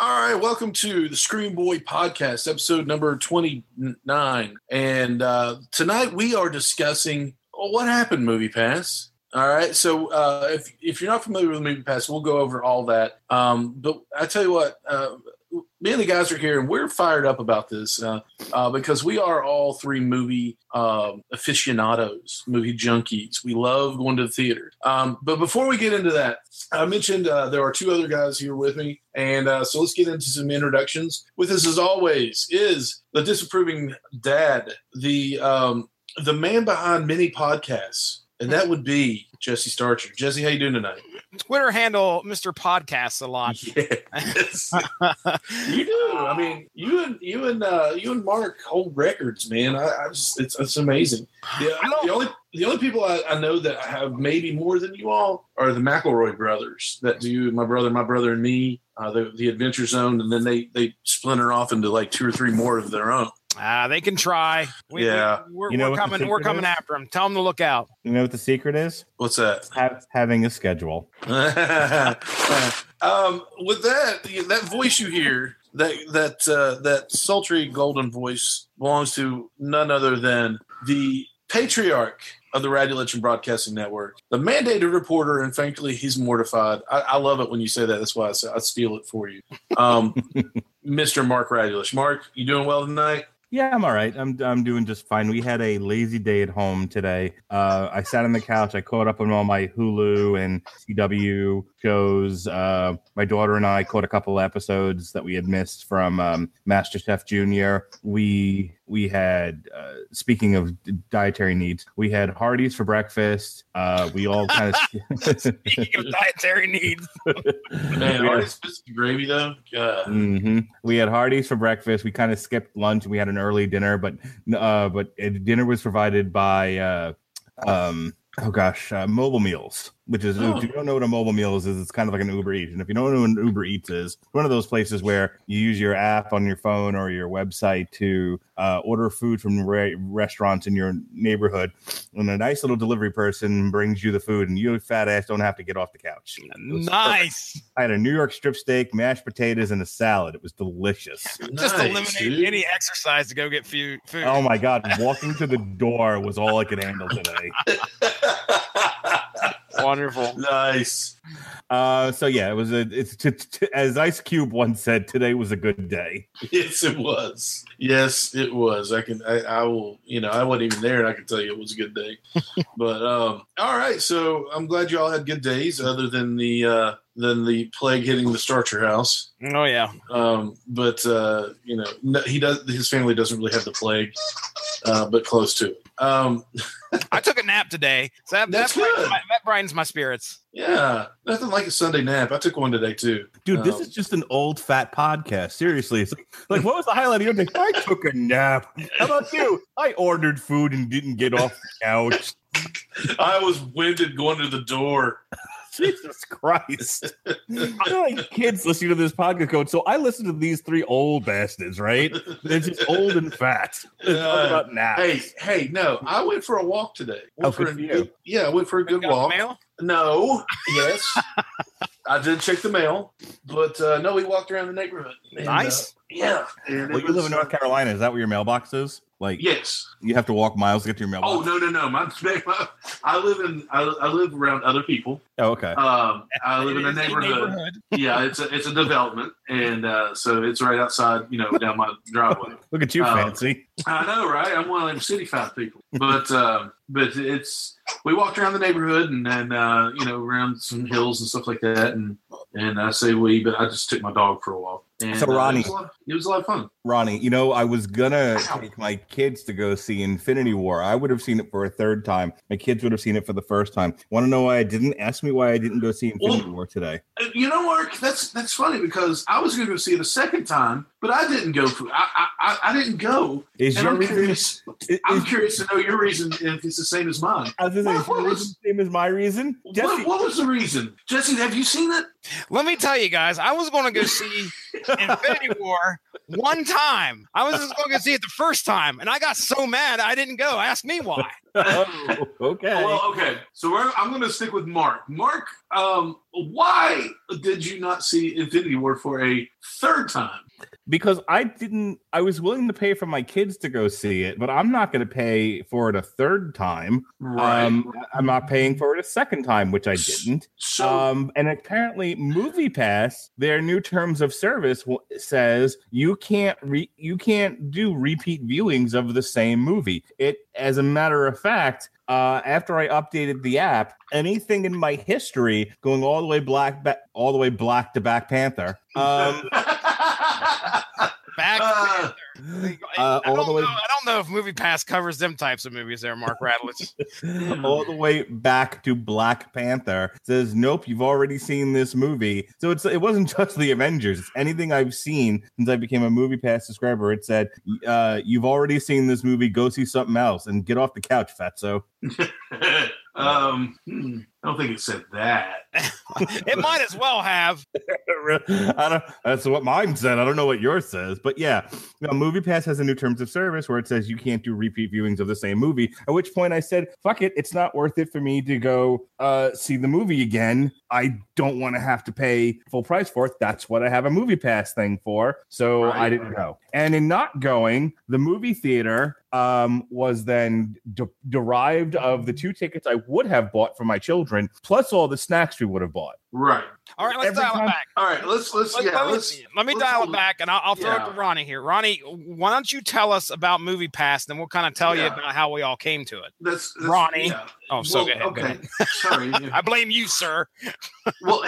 All right, welcome to the Screaming Boy Podcast, episode number 29. And uh, tonight we are discussing what happened, Movie Pass. All right, so uh, if, if you're not familiar with Movie Pass, we'll go over all that. Um, but I tell you what, uh, me and the guys are here and we're fired up about this uh, uh, because we are all three movie um, aficionados, movie junkies. We love going to the theater. Um, but before we get into that, I mentioned uh, there are two other guys here with me. And uh, so let's get into some introductions. With us, as always, is the disapproving dad, the um, the man behind many podcasts, and that would be Jesse Starcher. Jesse, how you doing tonight? Twitter handle Mr. Podcasts a lot. Yes. you do. I mean, you and you and uh, you and Mark hold records, man. I, I just it's it's amazing. The, the only the only people I, I know that have maybe more than you all are the McElroy brothers that do my brother, my brother, and me. Uh, the, the Adventure Zone, and then they they splinter off into like two or three more of their own. Ah, they can try. We, Yeah. we, are You know we're coming. We're coming is? after them. Tell them to look out. You know what the secret is? What's that? Have, having a schedule. um, with that, that voice you hear, that that uh, that sultry golden voice belongs to none other than the patriarch of the Radio Legend Broadcasting Network, the mandated reporter, and frankly, he's mortified. I, I love it when you say that. That's why I, say, I steal it for you, um, Mr. Mark Radulich. Mark, you doing well tonight? Yeah, I'm all right. I'm I'm doing just fine. We had a lazy day at home today. Uh, I sat on the couch. I caught up on all my Hulu and CW shows. Uh, my daughter and I caught a couple episodes that we had missed from um, MasterChef Junior. We we had uh, speaking of dietary needs, we had Hardee's for breakfast. Uh, we all kind of Speaking of dietary needs, Man, Yeah. artist biscuit gravy though. God. hmm We had Hardee's for breakfast. We kind of skipped lunch. And we had an early dinner, but uh, but dinner was provided by uh, um, oh gosh, uh, Mobile Meals, which is Oh. if you don't know what a Mobile Meals is, it's kind of like an Uber Eats. And if you don't know what an Uber Eats is, it's one of those places where you use your app on your phone or your website to uh, order food from re- restaurants in your neighborhood, and a nice little delivery person brings you the food, and you fat ass don't have to get off the couch. nice. I had a New York strip steak, mashed potatoes, and a salad. It was delicious. Just Nice, eliminate dude. any exercise to go get food. food. Oh my god, walking to the door was all I could handle today. Wonderful. nice. Uh, so yeah, it was a. It's t- t- as Ice Cube once said, today was a good day. Yes, it was. Yes, it was. I can. I, I will. You know, I wasn't even there, and I can tell you it was a good day. but um, all right. So I'm glad you all had good days, other than the uh, than the plague hitting the Starcher house. Oh yeah. Um, but uh, you know, no, he does. His family doesn't really have the plague, uh, but close to it. Um, I took a nap today. So that, That's that, brightens good. my, that brightens my spirits. yeah, nothing like a Sunday nap. I took one today too. Dude, this Um, is just an old fat podcast. Seriously, it's like, like what was the highlight of your day? I took a nap. How about you? I ordered food and didn't get off the couch. I was winded going to the door. Jesus Christ. I know like kids listening to this podcast code. So I listen to these three old bastards, right? They're just old and fat. Uh, about naps. Hey, hey, no, I went for a walk today. Went Oh, for good a for you. good- yeah, I went for a good Got walk. mail? No, yes, I did check the mail, but uh, no, we walked around the neighborhood. And, Nice. uh, yeah. and Well, it you live in North uh, Carolina. Is that where your mailbox is? Like, Yes. you have to walk miles to get to your mailbox. Oh no, no, no. My, I live in I, I live around other people. Oh, okay. Um, I live in a It is neighborhood. Yeah, it's a it's a development, and uh, so it's right outside. You know, down my driveway. Look at you, uh, fancy. I know, right? I'm one of them city five people. But um, but it's we walked around the neighborhood and then uh, you know around some hills and stuff like that, and and I say we, but I just took my dog for a walk. And, So, uh, Ronnie- it, was a lot, it was a lot of fun. Ronnie, you know, I was gonna Ow. take my kids to go see Infinity War. I would have seen it for a third time. My kids would have seen it for the first time. Want to know why I didn't? Ask me why I didn't go see Infinity Well- War today. Uh, You know, Mark, that's that's funny because I was going to go see it a second time, but I didn't go. For, I, I I- didn't go. Is And your I'm reason? curious. is- I'm is- curious to know your reason if it's the same as mine. I was gonna say, What- what was- the same as my reason? Jesse, What, what was the reason, Jesse? Have you seen it? Let me tell you guys, I was going to go see Infinity War one time. I was just going to go see it the first time, and I got so mad I didn't go. Ask me why. oh, okay. Well, okay. So we're, I'm going to stick with Mark. Mark um, why did you not see Infinity War for a third time? Because I didn't. I was willing to pay for my kids to go see it, but I'm not going to pay for it a third time. Um, I'm not paying for it a second time, which I didn't. so Um, and apparently, Movie Pass, their new terms of service w- says you can't re- you can't do repeat viewings of the same movie. It, as a matter of fact, uh, after I updated the app, anything in my history going all the way black, ba- all the way black to Black Panther. Um, Back. Uh, uh, all the way- know, I don't know if Movie Pass covers them types of movies there, Mark Radlitz. all the way back to Black Panther. Says nope you've already seen this movie. So it's it wasn't just the Avengers. It's anything I've seen since I became a movie pass subscriber. It said uh you've already seen this movie. Go see something else and get off the couch fatso. Um, hmm, I don't think it said that. it might as well have. I don't that's what mine said I don't know what yours says but yeah you know, movie pass has a new terms of service where it says you can't do repeat viewings of the same movie at which point I said fuck it it's not worth it for me to go uh see the movie again I don't want to have to pay full price for it. That's what I have a movie pass thing for. So Right, I didn't go. And in not going, the movie theater um, was then de- derived of the two tickets I would have bought for my children, plus all the snacks we would have bought. Right. All right, let's Every dial time- it back. All right. Let's let's Let, yeah. let me, Let's let me let's dial hold- it back, and I'll, I'll throw it to Ronnie here. Ronnie, why don't you tell us about Movie Pass, then we'll kind of tell you about how we all came to it. That's, that's Ronnie. Yeah. Oh, so Well, go ahead, go okay. Sorry. I blame you, sir. well,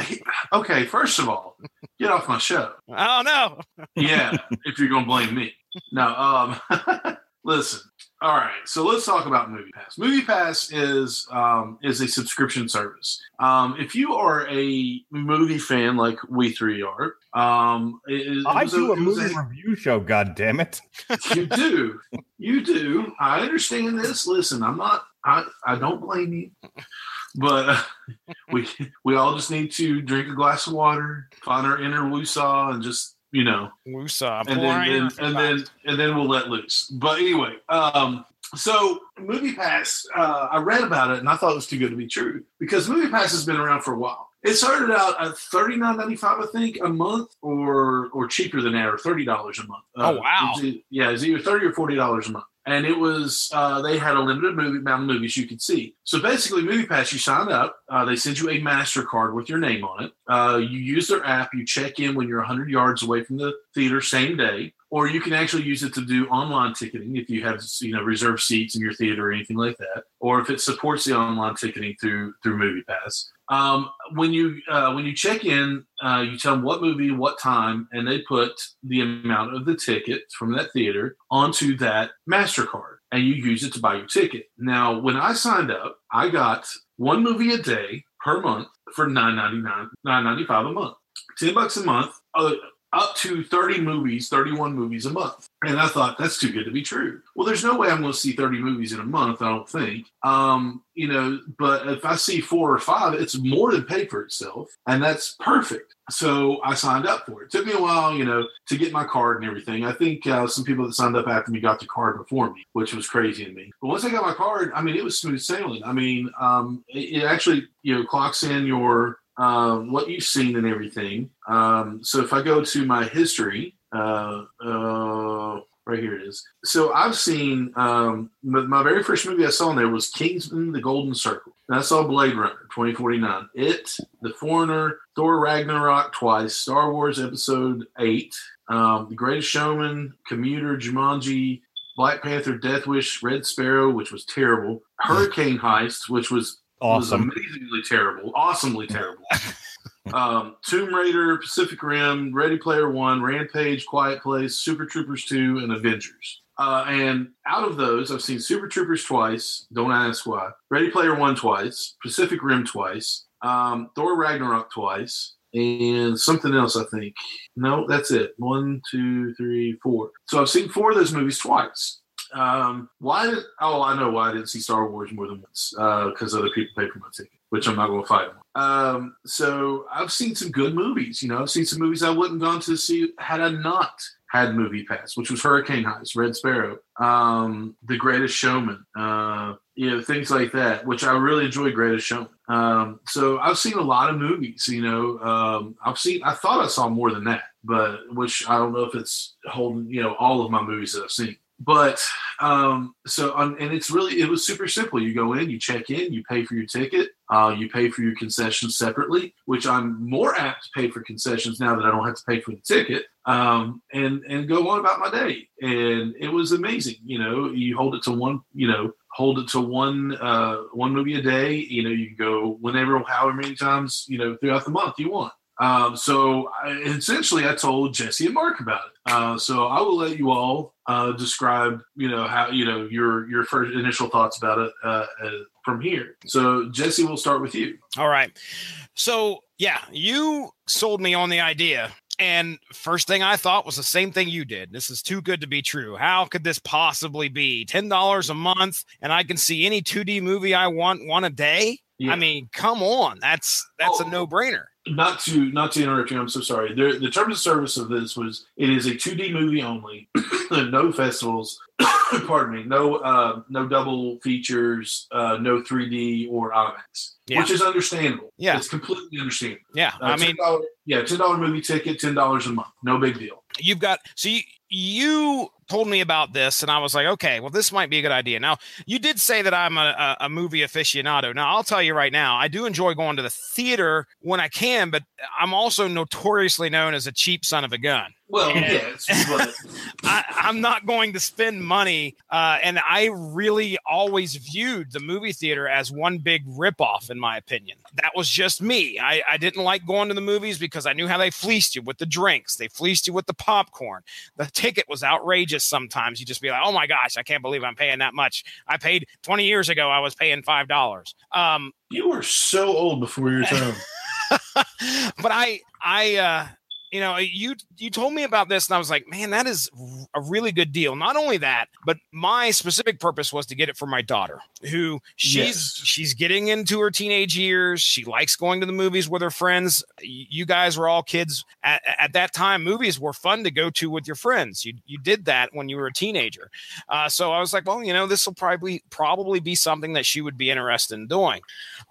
okay. First of all, get off my show. I don't know. Yeah. if you're gonna blame me. No. Um. listen. All right. So let's talk about Movie Pass. Movie Pass is um, is a subscription service. Um, if you are a movie fan like we three are, um, it, I do a was movie review show, god damn it. you do. You do. I understand this. Listen, I'm not. I, I don't blame you, but uh, we we all just need to drink a glass of water, find our inner woosah, and just you know, Wusa, and then, then and then and then we'll let loose. But anyway, um, so Movie Pass, uh, I read about it and I thought it was too good to be true because Movie Pass has been around for a while. It started out at thirty nine ninety five, I think, a month, or or cheaper than that, or thirty dollars a month. Uh, Oh, wow. it was yeah, it was either thirty or forty dollars a month, and it was uh, they had a limited movie amount of movies you could see. So basically, MoviePass, you sign up, uh, they send you a Mastercard with your name on it. Uh, you use their app, you check in when you're hundred yards away from the theater, same day or you can actually use it to do online ticketing if you have you know reserved seats in your theater or anything like that. Or if it supports the online ticketing through through movie pass um, when you uh, when you check in uh, you tell them what movie what time and they put the amount of the ticket from that theater onto that mastercard and you use it to buy your ticket. Now when i signed up i got one movie a day per month for 9.99 9.95 a month. 10 bucks a month uh, up to 30 movies, 31 movies a month. And I thought that's too good to be true. Well, there's no way I'm going to see 30 movies in a month, I don't think. Um, you know, but if I see four or five, it's more than paid for itself. And that's perfect. So I signed up for it. it took me a while, you know, to get my card and everything. I think uh, some people that signed up after me got the card before me, which was crazy to me. But once I got my card, I mean, it was smooth sailing. I mean, um, it, it actually, you know, clocks in your um, what you've seen and everything. Um, so if I go to my history, uh, uh, right here it is. So I've seen um, my, my very first movie I saw in there was Kingsman: The Golden Circle. And I saw Blade Runner 2049, It, The Foreigner, Thor Ragnarok twice, Star Wars Episode Eight, um, The Greatest Showman, Commuter, Jumanji. Black Panther, Death Wish, Red Sparrow, which was terrible. Hurricane Heist, which was was Awesome. amazingly terrible, awesomely terrible. um, Tomb Raider, Pacific Rim, Ready Player One, Rampage, Quiet Place, Super Troopers Two, and Avengers. Uh, and out of those, I've seen Super Troopers twice. Don't ask why. Ready Player One twice. Pacific Rim twice. Um, Thor Ragnarok twice. And something else, I think. No, that's it. One, two, three, four. So I've seen four of those movies twice. Um, why? Oh, I know why I didn't see Star Wars more than once. Uh because other people paid for my ticket, which I'm not going to fight. Um, so I've seen some good movies. You know, I've seen some movies I wouldn't gone to see had I not had Movie Pass, which was Hurricane Heist, Red Sparrow, um, The Greatest Showman, uh, you know, things like that, which I really enjoy Greatest Showman. Um, so I've seen a lot of movies, you know, um, I've seen, I thought I saw more than that, but which I don't know if it's holding, you know, all of my movies that I've seen but um, so and it's really it was super simple. You go in, you check in, you pay for your ticket, uh, you pay for your concessions separately, which I'm more apt to pay for concessions now that I don't have to pay for the ticket, um, and and go on about my day. And it was amazing. You know, you hold it to one, you know, hold it to one uh, one movie a day. You know, you can go whenever, however many times you know throughout the month you want. Um, so I, essentially, I told Jesse and Mark about it. Uh, so I will let you all uh, describe, you know, how you know your your first initial thoughts about it uh, uh, from here. So Jesse, we'll start with you. All right. So yeah, you sold me on the idea. And first thing I thought was the same thing you did. This is too good to be true. How could this possibly be? $10 a month and I can see any 2D movie I want one a day? Yeah. I mean, come on. That's that's oh. a no-brainer not to not to interrupt you, I'm so sorry. The, the terms of service of this was it is a 2D movie only, no festivals, pardon me, no uh, no double features, uh, no 3D or IMAX, yeah. which is understandable. Yeah, it's completely understandable. Yeah, uh, I mean, yeah, ten dollar movie ticket, ten dollars a month, no big deal. You've got so you you told me about this and I was like, okay, well, this might be a good idea. Now, you did say that I'm a, a, movie aficionado. Now, I'll tell you right now, I do enjoy going to the theater when I can, but I'm also notoriously known as a cheap son of a gun. Well, yes, but I, am not going to spend money. Uh, and I really always viewed the movie theater as one big ripoff, in my opinion. That was just me. I, I didn't like going to the movies because I knew how they fleeced you with the drinks, they fleeced you with the popcorn. The ticket was outrageous sometimes. You just be like, oh my gosh, I can't believe I'm paying that much. I paid 20 years ago, I was paying $5. Um, you were so old before your time. but I, I, uh, you know, you you told me about this, and I was like, man, that is a really good deal. Not only that, but my specific purpose was to get it for my daughter, who she's yes. she's getting into her teenage years. She likes going to the movies with her friends. You guys were all kids at, at that time. Movies were fun to go to with your friends. You you did that when you were a teenager. Uh, so I was like, well, you know, this will probably probably be something that she would be interested in doing.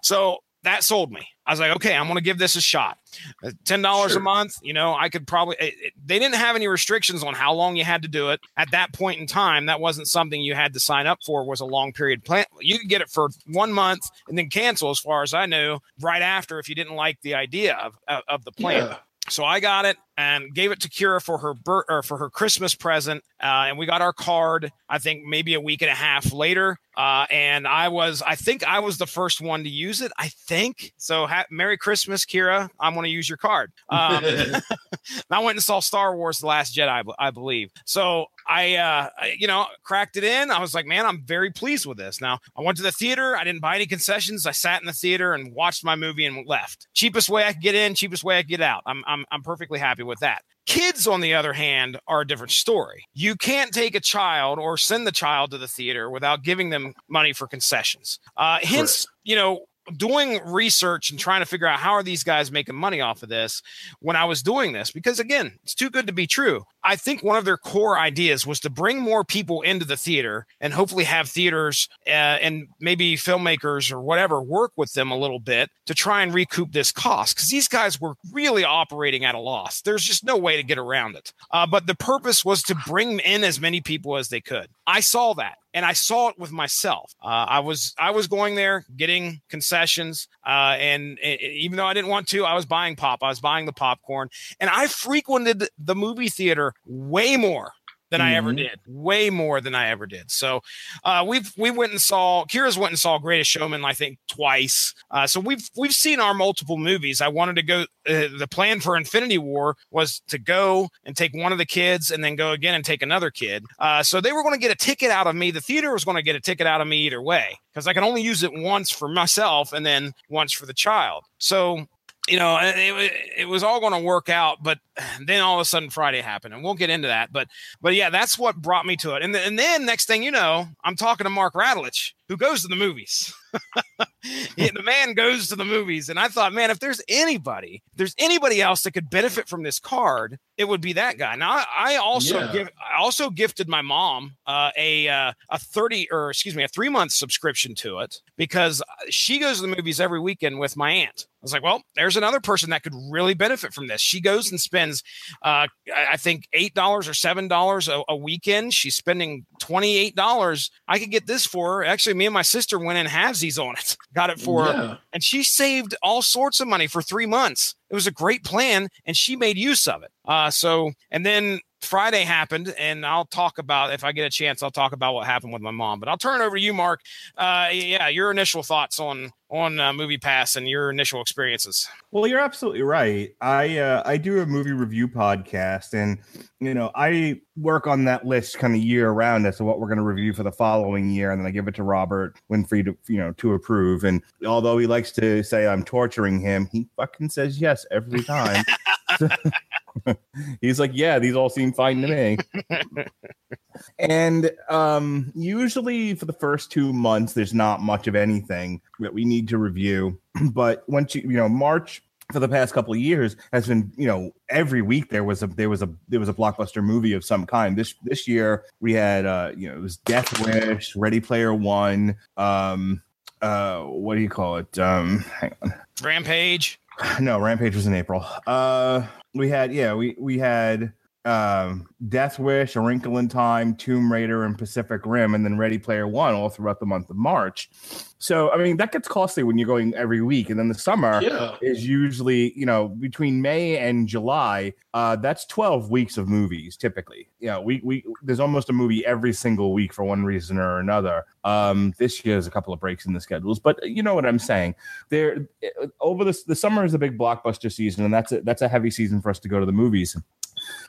So that sold me. I was like, okay, I'm going to give this a shot. Uh, ten dollars sure. a month, you know, I could probably. It, it, they didn't have any restrictions on how long you had to do it at that point in time. That wasn't something you had to sign up for. Was a long period plan. You could get it for one month and then cancel, as far as I knew, right after if you didn't like the idea of of, of the plan. Yeah. So I got it and gave it to Kira for her bir- or for her Christmas present, uh, and we got our card. I think maybe a week and a half later, uh, and I was I think I was the first one to use it. I think so. Ha- Merry Christmas, Kira. I'm going to use your card. Um, I went and saw Star Wars: The Last Jedi, I believe. So I, uh, you know, cracked it in. I was like, man, I'm very pleased with this. Now I went to the theater. I didn't buy any concessions. I sat in the theater and watched my movie and left. Cheapest way I could get in, cheapest way I could get out. I'm I'm, I'm perfectly happy with that. Kids, on the other hand, are a different story. You can't take a child or send the child to the theater without giving them money for concessions. Uh, hence, you know, doing research and trying to figure out how are these guys making money off of this when I was doing this because again, it's too good to be true. I think one of their core ideas was to bring more people into the theater and hopefully have theaters uh, and maybe filmmakers or whatever work with them a little bit to try and recoup this cost because these guys were really operating at a loss. There's just no way to get around it. Uh, but the purpose was to bring in as many people as they could. I saw that and I saw it with myself. Uh, I was I was going there getting concessions, uh, and, and, even though I didn't want to, I was buying pop. I was buying the popcorn, and I frequented the movie theater way more than mm-hmm. I ever mm-hmm. did, way more than I ever did. So uh, we've we went and saw Kira's went and saw Greatest Showman, I think twice. Uh, so we've we've seen our multiple movies. I wanted to go. Uh, the plan for Infinity War was to go and take one of the kids, and then go again and take another kid. Uh, so they were going to get a ticket out of me. The theater was going to get a ticket out of me either way because I can only use it once for myself and then once for the child. So you know, it, it was all going to work out, but then all of a sudden Friday happened, and we'll get into that. But but yeah, that's what brought me to it. And, and then next thing you know, I'm talking to Mark Radulich, who goes to the movies. the man goes to the movies, and I thought, man, if there's anybody, if there's anybody else that could benefit from this card, it would be that guy. Now, I, I also yeah. give, I also gifted my mom uh, a uh, a thirty or excuse me, a three month subscription to it because she goes to the movies every weekend with my aunt. I was like, well, there's another person that could really benefit from this. She goes and spends, uh, I think, eight dollars or seven dollars a weekend. She's spending twenty eight dollars. I could get this for her. Actually, me and my sister went in halvesies on it. Got it for yeah. her, and she saved all sorts of money for three months. It was a great plan, and she made use of it. Uh, so, and then Friday happened, and I'll talk about if I get a chance. I'll talk about what happened with my mom. But I'll turn it over to you, Mark. Uh, yeah, your initial thoughts on on uh, Movie Pass and your initial experiences. Well, you're absolutely right. I uh, I do a movie review podcast, and you know I work on that list kind of year round as to what we're going to review for the following year, and then I give it to Robert Winfrey to you know to approve. And although he likes to say I'm torturing him, he fucking says yes every time. He's like, yeah, these all seem fine to me. and um, usually for the first two months, there's not much of anything that we need to review. But once you, you know, March for the past couple of years has been you know every week there was a there was a there was a blockbuster movie of some kind. This this year we had uh you know it was death wish ready player one um uh what do you call it? Um hang on. Rampage. No rampage was in april. Uh we had yeah we we had um, Death Wish, A Wrinkle in Time, Tomb Raider, and Pacific Rim, and then Ready Player One all throughout the month of March. So, I mean, that gets costly when you're going every week. And then the summer yeah. is usually, you know, between May and July, uh, that's 12 weeks of movies typically. You know, we, we, there's almost a movie every single week for one reason or another. Um, this year, there's a couple of breaks in the schedules, but you know what I'm saying. There, over the, the summer is a big blockbuster season, and that's a, that's a heavy season for us to go to the movies.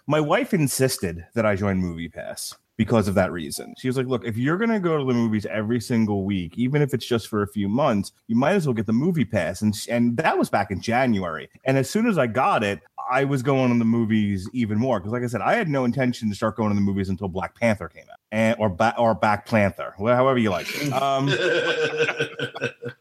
My wife insisted that I join Movie Pass because of that reason. She was like, "Look, if you're going to go to the movies every single week, even if it's just for a few months, you might as well get the Movie Pass." And and that was back in January. And as soon as I got it, I was going to the movies even more because, like I said, I had no intention to start going to the movies until Black Panther came out, and or ba- or Back Panther, however you like it. Um,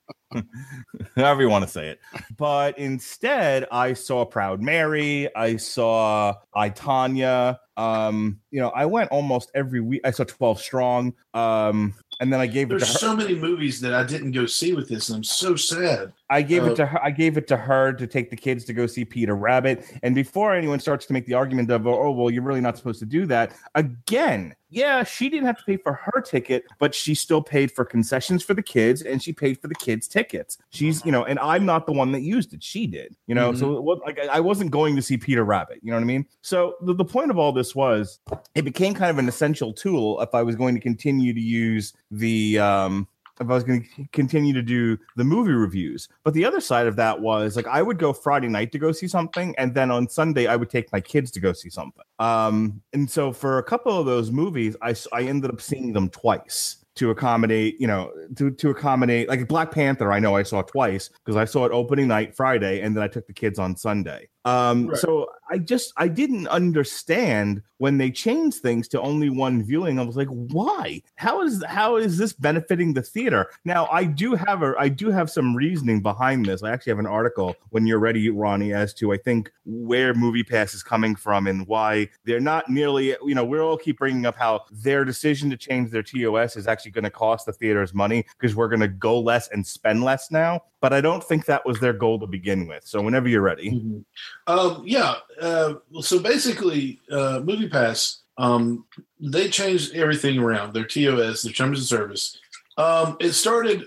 however you want to say it. But instead, I saw Proud Mary. I saw I Tonya. Um, you know, I went almost every week. I saw Twelve Strong. Um, and then I gave There's it to her. so many movies that I didn't go see with this, and I'm so sad. I gave uh, it to her. I gave it to her to take the kids to go see Peter Rabbit. And before anyone starts to make the argument of, oh, well, you're really not supposed to do that. Again, yeah, she didn't have to pay for her ticket, but she still paid for concessions for the kids and she paid for the kids' tickets. She's, you know, and I'm not the one that used it. She did, you know. Mm-hmm. So what, like I wasn't going to see Peter Rabbit, you know what I mean? So the, the point of all this was it became kind of an essential tool if I was going to continue to use the um if I was going to continue to do the movie reviews. But the other side of that was like I would go Friday night to go see something, and then on Sunday I would take my kids to go see something. Um, and so for a couple of those movies, I I ended up seeing them twice to accommodate, you know, to to accommodate like Black Panther. I know I saw twice because I saw it opening night Friday, and then I took the kids on Sunday. Um, right. So I just I didn't understand when they changed things to only one viewing. I was like, why? How is how is this benefiting the theater? Now I do have a I do have some reasoning behind this. I actually have an article when you're ready, Ronnie, as to I think where Movie Pass is coming from and why they're not nearly. You know, we're all keep bringing up how their decision to change their TOS is actually going to cost the theaters money because we're going to go less and spend less now. But I don't think that was their goal to begin with. So whenever you're ready. Mm-hmm. Um, yeah. Uh, so basically, uh, Movie Pass, um, they changed everything around their TOS, their terms of service. Um, it started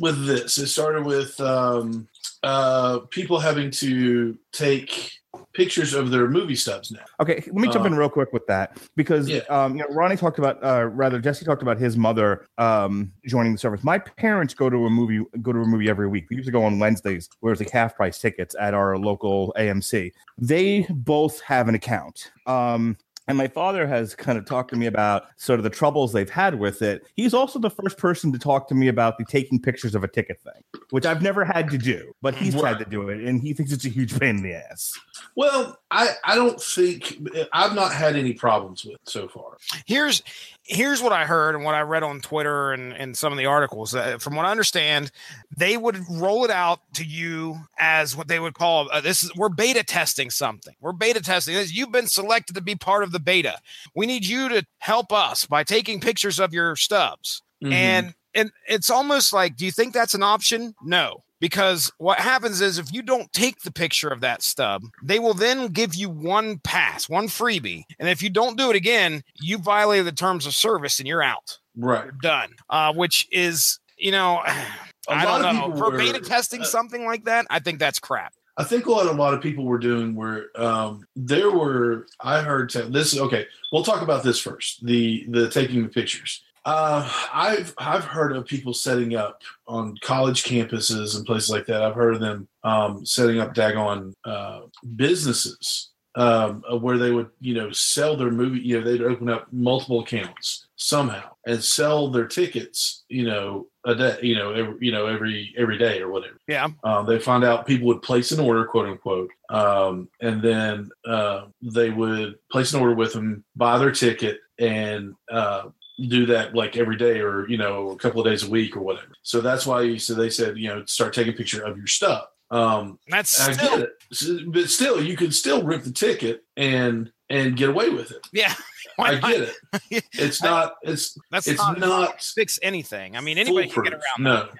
with this. It started with um, uh, people having to take pictures of their movie stubs now. Okay, let me jump uh, in real quick with that because yeah. um, you know Ronnie talked about, uh, rather Jesse talked about his mother um, joining the service. My parents go to a movie go to a movie every week. We used to go on Wednesdays, where it's like half price tickets at our local AMC. They both have an account. Um, and my father has kind of talked to me about sort of the troubles they've had with it. He's also the first person to talk to me about the taking pictures of a ticket thing, which I've never had to do, but he's Right. had to do it, and he thinks it's a huge pain in the ass. Well, I I don't think I've not had any problems with it so far. here's here's what I heard and what I read on Twitter and, and some of the articles. Uh, from what I understand, they would roll it out to you as what they would call uh, this is we're beta testing something. We're beta testing this. You've been selected to be part of the beta. We need you to help us by taking pictures of your stubs. Mhm. And and it's almost like, do you think that's an option? No. Because what happens is if you don't take the picture of that stub, they will then give you one pass, one freebie. And if you don't do it again, you violated the terms of service and you're out. right. You're done. Uh, which is, you know, I lot don't know. For were- beta testing uh, something like that, I think that's crap. I think what a lot of people were doing were um, there were I heard te- this okay. We'll talk about this first. The the taking the pictures. Uh, I've I've heard of people setting up on college campuses and places like that. I've heard of them um, setting up daggone uh, businesses um, where they would you know sell their movie. You know they'd open up multiple accounts somehow and sell their tickets. You know a day. You know every you know every every day or whatever. Yeah. Um, they find out people would place an order, quote unquote, um, and then uh, they would place an order with them, buy their ticket, and uh, do that like every day or you know a couple of days a week or whatever. So that's why you so they said you know start taking a picture of your stuff. Um, That's I still, get it, but still you can still rip the ticket and and get away with it. yeah. I get it. It's not. It's That's it's not, not fix anything. I mean, anybody can get around No. that.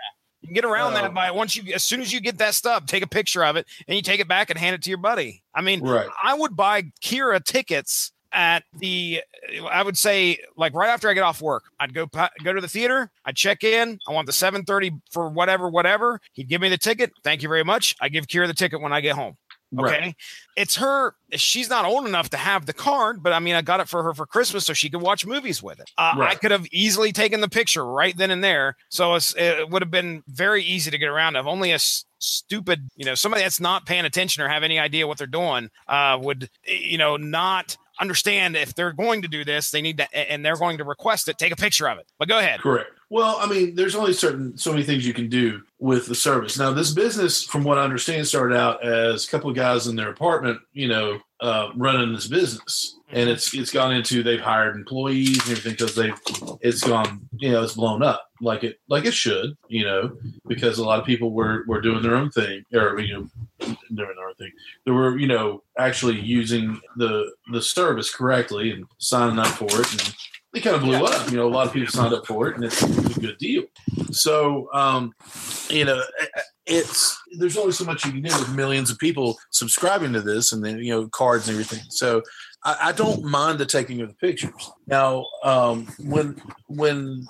You can get around that by once you as soon as you get that stub, take a picture of it and you take it back and hand it to your buddy. I mean, right. I would buy Kira tickets at the I would say like right after I get off work. I'd go go to the theater, I'd check in, I want the 7:30 for whatever whatever. He'd give me the ticket. Thank you very much. I give Kira the ticket when I get home. Okay. Right. It's her. She's not old enough to have the card, but I mean, I got it for her for Christmas so she could watch movies with it. Uh, I could have easily taken the picture right then and there. So it's, it would have been very easy to get around of. Only a stupid, you know, somebody that's not paying attention or have any idea what they're doing uh, would, you know, not understand if they're going to do this, they need to, and they're going to request it, take a picture of it. But go ahead. Correct. Well, I mean, there's only certain so many things you can do with the service. Now, this business, from what I understand, started out as a couple of guys in their apartment, you know, uh, running this business, and it's it's gone into they've hired employees and everything because they've it's gone, you know, it's blown up like it like it should, you know, because a lot of people were were doing their own thing or you know doing their own thing. They were you know actually using the the service correctly and signing up for it and they kind of blew up. You know, a lot of people signed up for it, and it's, it's a good deal. So, um, you know, it's there's only so much you can do with millions of people subscribing to this, and then you know, cards and everything. So, I, I don't mind the taking of the pictures. Now, um, when when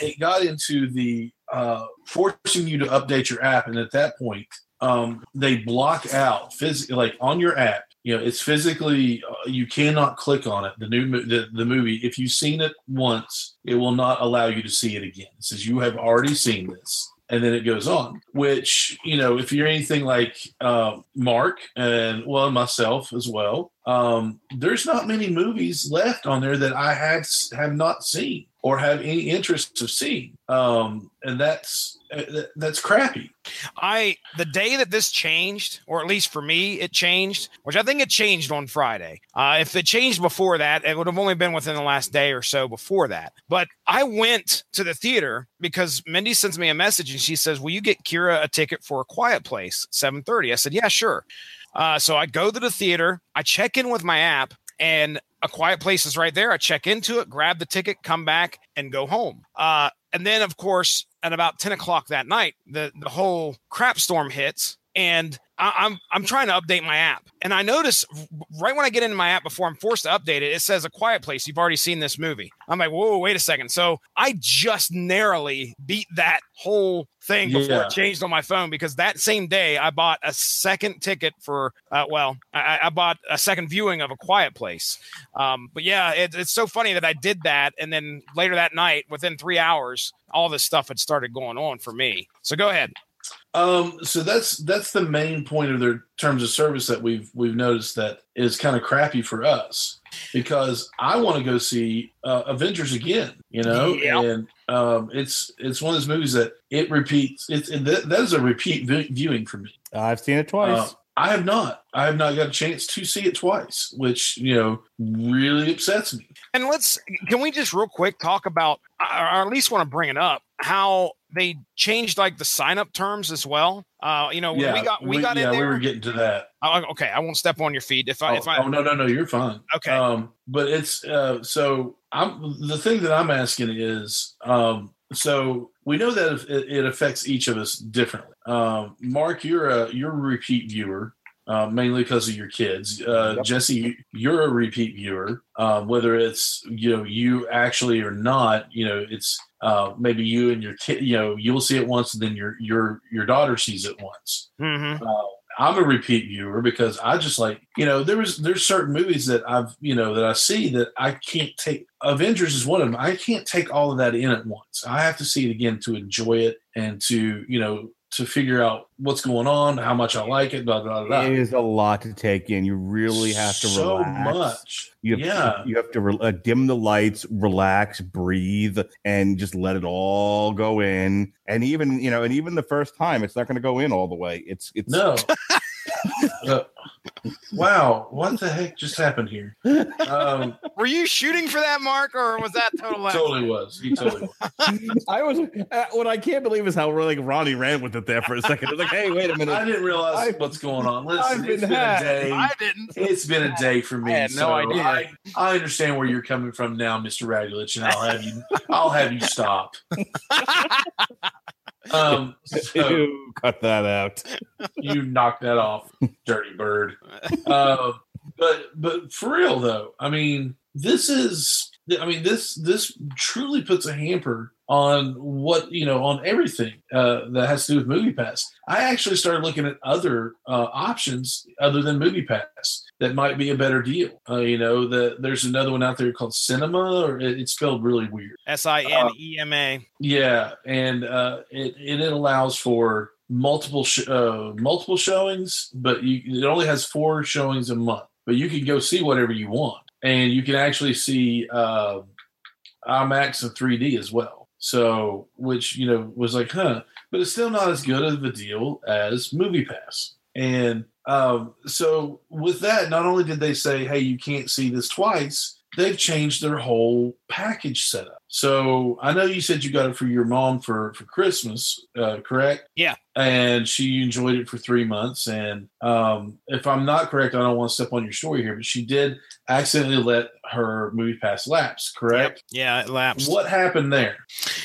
it got into the uh, forcing you to update your app, and at that point, um, they block out physically, like on your app. You know, it's physically uh, you cannot click on it. The new the, the movie, if you've seen it once, it will not allow you to see it again. It says you have already seen this, and then it goes on. Which you know, if you're anything like uh, Mark and well myself as well, um, there's not many movies left on there that I have have not seen or have any interest of seeing, um, and that's uh, that's crappy. I the day that this changed, or at least for me, it changed, which I think it changed on Friday. Uh, if it changed before that, it would have only been within the last day or so before that. But I went to the theater because Mindy sends me a message and she says, "Will you get Kira a ticket for a Quiet Place 7:30?" I said, "Yeah, sure." Uh, so I go to the theater, I check in with my app, and a quiet place is right there. I check into it, grab the ticket, come back, and go home. Uh, and then, of course, at about 10 o'clock that night, the, the whole crap storm hits. And I, I'm I'm trying to update my app, and I notice right when I get into my app before I'm forced to update it, it says a quiet place. You've already seen this movie. I'm like, whoa, wait a second. So I just narrowly beat that whole thing before Yeah. it changed on my phone because that same day I bought a second ticket for uh, well, I, I bought a second viewing of a quiet place. Um, but yeah, it, it's so funny that I did that, and then later that night, within three hours, all this stuff had started going on for me. So go ahead. Um, so that's that's the main point of their terms of service that we've we've noticed that is kind of crappy for us because I want to go see uh, Avengers again, you know, Yep. and um, it's it's one of those movies that it repeats. It's it, that, that is a repeat vi- viewing for me. I've seen it twice. Uh, I have not. I have not got a chance to see it twice, which you know really upsets me. And let's can we just real quick talk about, or at least want to bring it up, how they changed like the sign up terms as well. Uh, you know, when we got we, got yeah, in we were getting to that. Oh, okay, I won't step on your feet if I oh, if I oh, no no no you're fine okay. um but it's uh so i'm the thing that i'm asking is um so we know that it affects each of us differently um mark you're a you're a repeat viewer uh, mainly because of your kids uh, Yep. jesse you're a repeat viewer um, whether it's you know you actually or not you know it's uh, maybe you and your kid you know you'll see it once and then your your your daughter sees it once hmm uh, I'm a repeat viewer because I just like you know there was there's certain movies that I've you know that I see that I can't take. Avengers is one of them. I can't take all of that in at once. I have to see it again to enjoy it and to you know to figure out what's going on, how much I like it, blah blah blah. it is a lot to take in. You really have to so relax. much. You have Yeah. to, you have to re- uh, dim the lights, relax, breathe, and just let it all go in. And even you know, and even the first time, it's not going to go in all the way. It's it's No. Uh, wow, what the heck just happened here? Um, Were you shooting for that mark, or was that total? accident? totally was. He totally was. I was uh, what I can't believe is how like Ronnie ran with it there for a second. It was like, hey, wait a minute. I didn't realize I've- what's going on. Listen, I've it's been been a day. I didn't. It's been a day for me. I had no so idea. I, I understand where you're coming from now, Mr. Radulich, and I'll have you I'll have you stop. Um so Ew, cut that out. you knocked that off, dirty bird. Uh, but but for real though, I mean, this is I mean this this truly puts a hamper on what you know on everything uh, that has to do with Movie Pass. I actually started looking at other uh, options other than Movie Pass that might be a better deal. Uh, you know, that there's another one out there called Sinemia, or it, it's spelled really weird. S I N E M A. Yeah, and uh, it and it allows for multiple sh- uh, multiple showings, but you, it only has four showings a month. But you can go see whatever you want, and you can actually see uh, IMAX and 3D as well. So, which you know was like, huh, but it's still not as good of a deal as Movie Pass. And um, so, with that, not only did they say, hey, you can't see this twice, they've changed their whole package setup. So I know you said you got it for your mom for for Christmas, uh, correct? Yeah. And she enjoyed it for three months. And um, if I'm not correct, I don't want to step on your story here, but she did accidentally let her movie pass lapse, correct? Yeah, it lapsed. What happened there?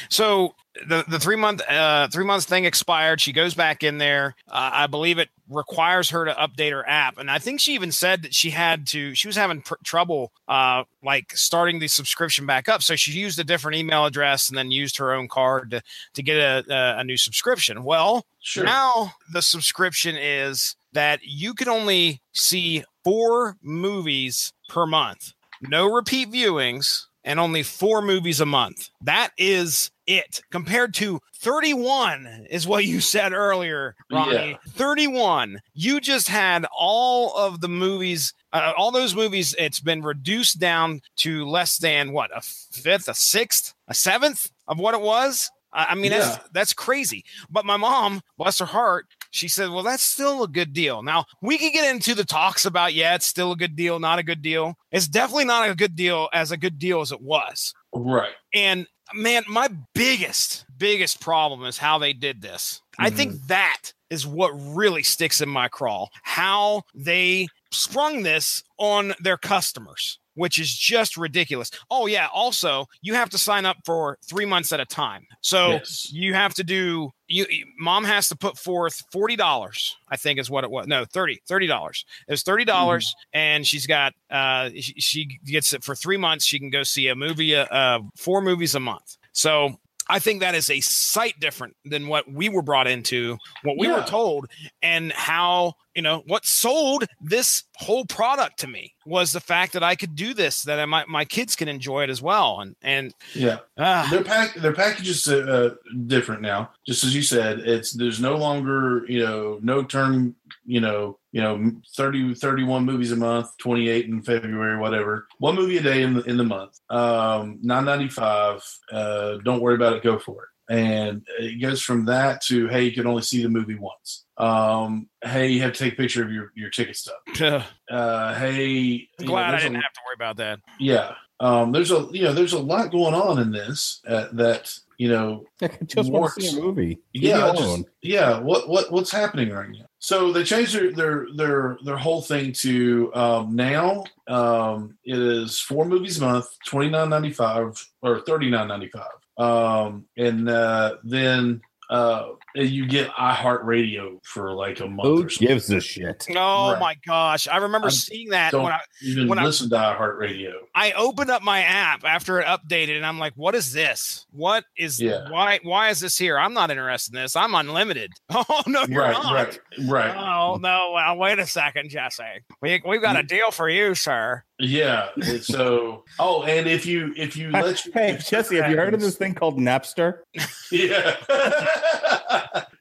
So the the three month uh three months thing expired. She goes back in there. Uh, I believe it requires her to update her app, and I think she even said that she had to. She was having pr- trouble uh like starting the subscription back up. So she used a different email address and then used her own card to to get a a, a new subscription. Well, Sure. now the subscription is that you can only see four movies per month, no repeat viewings, and only four movies a month. That is it compared to 31 is what you said earlier, Ronnie. 31. You just had all of the movies, uh, all those movies, it's been reduced down to less than what, a fifth, a sixth, a seventh of what it was? I mean, Yeah. that's that's crazy. But my mom, bless her heart, she said, "Well, that's still a good deal." Now we could get into the talks about, yeah, it's still a good deal, not a good deal. It's definitely not a good deal as a good deal as it was. Right. And man, my biggest, biggest problem is how they did this. I think that is what really sticks in my crawl. How they sprung this on their customers, which is just ridiculous. Oh, yeah. Also, you have to sign up for three months at a time. So Yes. you have to do you mom has to put forth $40 i think is what it was no 30 $30 it was $30 and she's got uh she, she gets it for three months she can go see a movie uh, uh four movies a month so i think that is a sight different than what we were brought into what we were told and how you know what sold this whole product to me was the fact that I could do this, that I, my my kids can enjoy it as well, and and yeah, uh, their pack their package is uh, different now. Just as you said, it's there's no longer you know no term you know you know 30 31 movies a month 28 in february whatever. One movie a day in the in the month. Um 995 uh don't worry about it go for it and it goes from that to hey you can only see the movie once. Um hey you have to take a picture of your your ticket stub. Uh hey I'm glad I didn't a, have to worry about that. Yeah. Um there's a you know there's a lot going on in this uh, that you know just want to see a movie. Yeah just, yeah what what what's happening right now? So they changed their their their their whole thing to um, now um, it is four movies a month, twenty nine ninety five or thirty nine ninety five, um, and uh, then uh, you get iHeartRadio for like a month. Who gives a shit? Oh right. my gosh! I remember I seeing that when I even when listen I, to iHeartRadio. I opened up my app after it updated, and I'm like, "What is this? What is yeah. why? Why is this here? I'm not interested in this. I'm unlimited." Oh no, you're right, not. Right, right. Oh no! Well, wait a second, Jesse. We we've got a deal for you, sir. Yeah. So, oh, and if you if you let you, hey Jesse, have you heard of this thing called Napster? Yeah.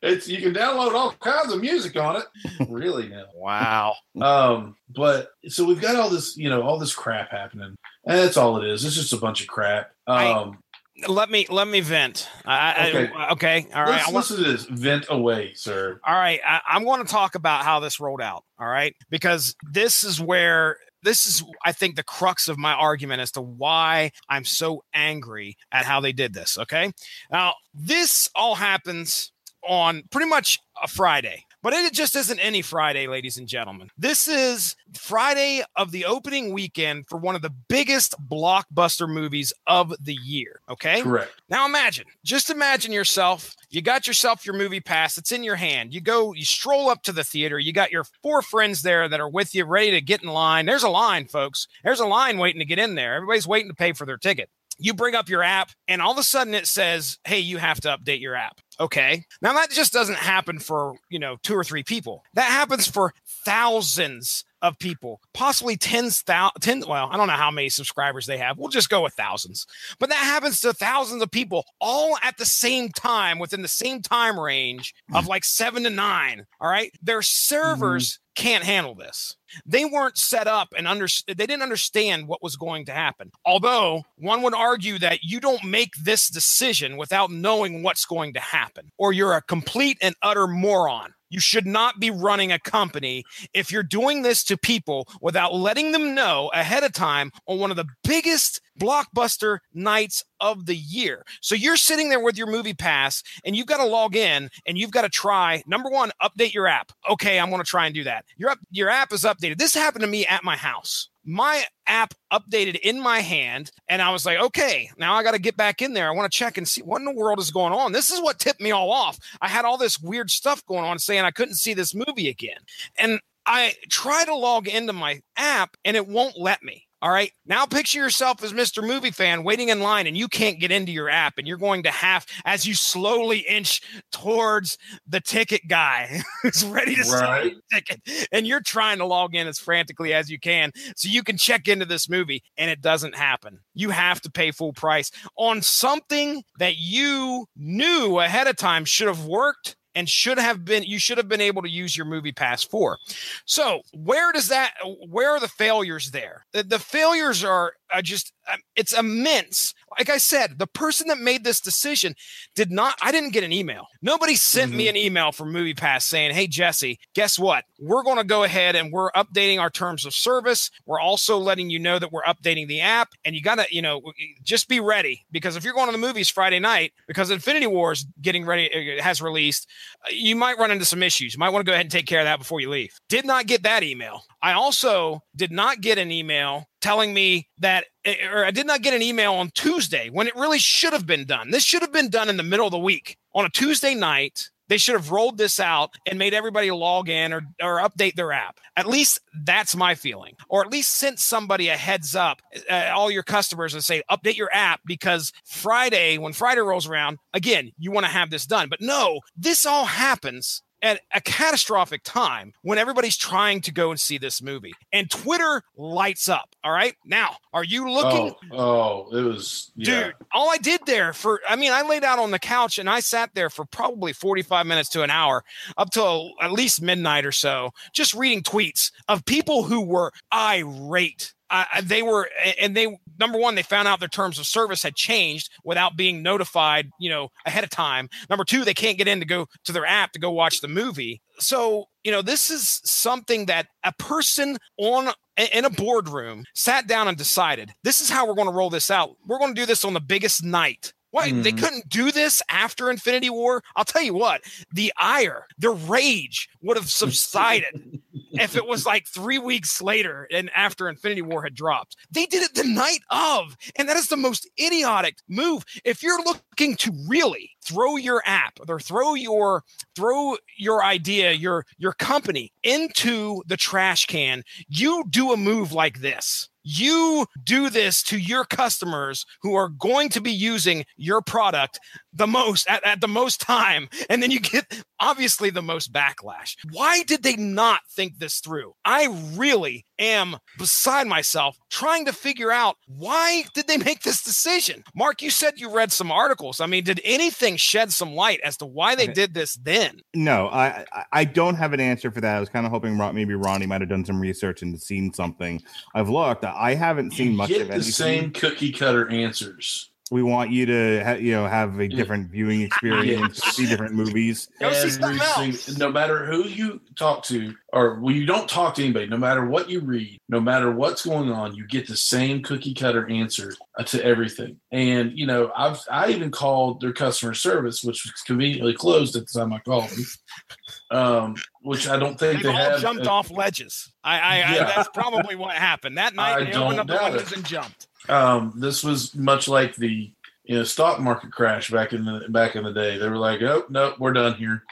It's you can download all kinds of music on it. Really now. Wow. Um, but so we've got all this, you know, all this crap happening. And that's all it is. It's just a bunch of crap. Um I, let me let me vent. I, okay. I, okay. All right. Let's, listen to this. Vent away, sir. All right. I, I'm going to talk about how this rolled out. All right, because this is where this is i think the crux of my argument as to why i'm so angry at how they did this okay now this all happens on pretty much a friday but it just isn't any Friday, ladies and gentlemen. This is Friday of the opening weekend for one of the biggest blockbuster movies of the year. Okay. Correct. Now imagine, just imagine yourself. You got yourself your movie pass. It's in your hand. You go, you stroll up to the theater. You got your four friends there that are with you, ready to get in line. There's a line, folks. There's a line waiting to get in there. Everybody's waiting to pay for their ticket you bring up your app and all of a sudden it says hey you have to update your app Okay. Now that just doesn't happen for, you know, two or three people. That happens for thousands of people, possibly tens, thousand, ten. Well, I don't know how many subscribers they have. We'll just go with thousands. But that happens to thousands of people all at the same time within the same time range of like seven to nine. All right. Their servers mm-hmm. can't handle this. They weren't set up and under, they didn't understand what was going to happen. Although one would argue that you don't make this decision without knowing what's going to happen, or you're a complete and utter moron. You should not be running a company if you're doing this to people without letting them know ahead of time on one of the biggest blockbuster nights of the year. So you're sitting there with your movie pass and you've got to log in and you've got to try number 1 update your app. Okay, I'm going to try and do that. Your up, your app is updated. This happened to me at my house my app updated in my hand and I was like, okay, now I got to get back in there. I want to check and see what in the world is going on. This is what tipped me all off. I had all this weird stuff going on saying I couldn't see this movie again. And I try to log into my app and it won't let me. All right. Now picture yourself as Mr. Movie Fan waiting in line and you can't get into your app and you're going to have as you slowly inch towards the ticket guy who's ready to right. sell ticket and you're trying to log in as frantically as you can so you can check into this movie and it doesn't happen. You have to pay full price on something that you knew ahead of time should have worked and should have been you should have been able to use your movie pass for so where does that where are the failures there? The, the failures are uh, just um, it's immense like i said the person that made this decision did not i didn't get an email nobody sent mm-hmm. me an email from movie pass saying hey jesse guess what we're going to go ahead and we're updating our terms of service we're also letting you know that we're updating the app and you got to you know just be ready because if you're going to the movies friday night because infinity wars getting ready uh, has released you might run into some issues. You might want to go ahead and take care of that before you leave. Did not get that email. I also did not get an email telling me that, eh, or I did not get an email on Tuesday when it really should have been done. This should have been done in the middle of the week on a Tuesday night they should have rolled this out and made everybody log in or, or update their app. At least that's my feeling. Or at least sent somebody a heads up, uh, all your customers, and say, update your app because Friday, when Friday rolls around, again, you want to have this done. But no, this all happens at a catastrophic time when everybody's trying to go and see this movie. And Twitter lights up. All right. Now, are you looking? Oh, oh it was, yeah. dude, all I did there for, I mean, I laid out on the couch and I sat there for probably 45 minutes to an hour up till at least midnight or so, just reading tweets of people who were irate uh, they were and they number one they found out their terms of service had changed without being notified you know ahead of time. Number two they can't get in to go to their app to go watch the movie. So you know this is something that a person on in a boardroom sat down and decided this is how we're going to roll this out. We're going to do this on the biggest night. Why mm-hmm. they couldn't do this after Infinity War? I'll tell you what, the ire, the rage would have subsided if it was like three weeks later and after Infinity War had dropped. They did it the night of, and that is the most idiotic move. If you're looking to really throw your app or throw your throw your idea, your your company into the trash can, you do a move like this you do this to your customers who are going to be using your product the most at, at, the most time and then you get obviously the most backlash. Why did they not think this through? I really am beside myself trying to figure out why did they make this decision? Mark you said you read some articles. I mean did anything shed some light as to why they did this then? No i i don't have an answer for that. I was kind of hoping maybe ronnie might have done some research and seen something. I've looked. I haven't seen you much get of the anything. same cookie cutter answers. We want you to, ha- you know, have a different viewing experience, Yes. see different movies. Go see something else. no matter who you talk to, or when you don't talk to anybody, no matter what you read, no matter what's going on, you get the same cookie cutter answer uh, to everything. And you know, I've I even called their customer service, which was conveniently closed at the time I called them. Um, which I don't think They've they all have. jumped uh, off ledges. I, I, I that's probably what happened that night. I they opened don't up the doubt windows it. and jumped. Um, this was much like the you know stock market crash back in the back in the day. They were like, "Oh no, we're done here,"